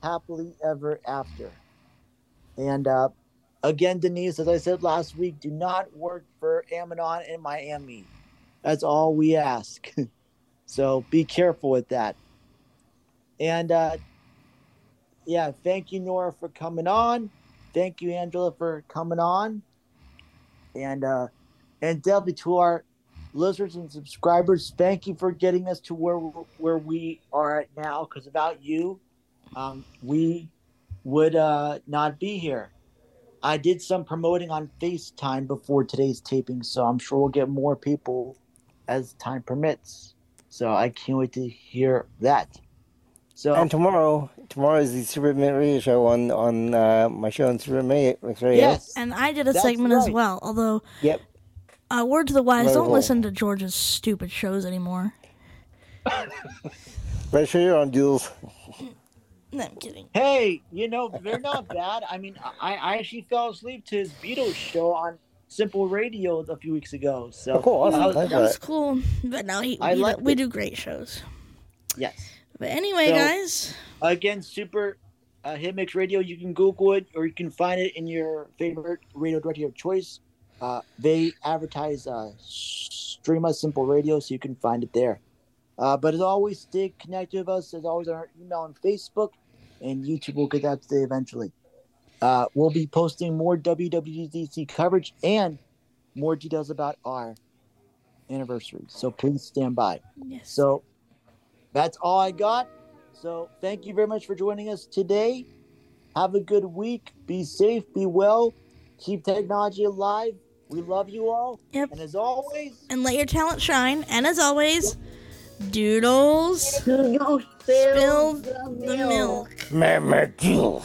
happily ever after. And uh, again, Denise, as I said last week, do not work for Amazon in Miami. That's all we ask. so be careful with that. And uh, yeah, thank you, Nora, for coming on. Thank you, Angela, for coming on. And uh, and definitely to our listeners and subscribers, thank you for getting us to where where we are at now. Because without you, um, we would uh, not be here. I did some promoting on FaceTime before today's taping, so I'm sure we'll get more people as time permits. So I can't wait to hear that. So And tomorrow, tomorrow is the Super Mix Radio Show on on uh, my show on Super Mi- Mix Radio. Yes. And I did a That's segment as well. Although, Yep. Uh, word to the wise, Very don't cool. listen to George's stupid shows anymore. Right show you're on duels. No, I'm kidding. Hey, you know, they're not bad. I mean, I, I actually fell asleep to his Beatles show on Simple Radio a few weeks ago. So Oh, cool. Awesome. I was- That was cool. But now he, I we, liked we do great shows. yes. But anyway, So- guys, Again, Super uh, Hitmix Radio. You can Google it or you can find it in your favorite radio directory of choice. Uh, they advertise uh, Streema Simple Radio, so you can find it there. Uh, but as always, stay connected with us. As always, on our email and Facebook, and YouTube will get that today eventually. Uh, we'll be posting more WWDC coverage and more details about our anniversary. So please stand by. yes. So that's all I got. So thank you very much for joining us today. Have a good week. Be safe. Be well. Keep technology alive. We love you all. Yep. And as always, and let your talent shine. And as always, doodles Do spill spill the the milk? milk. Mama Jules.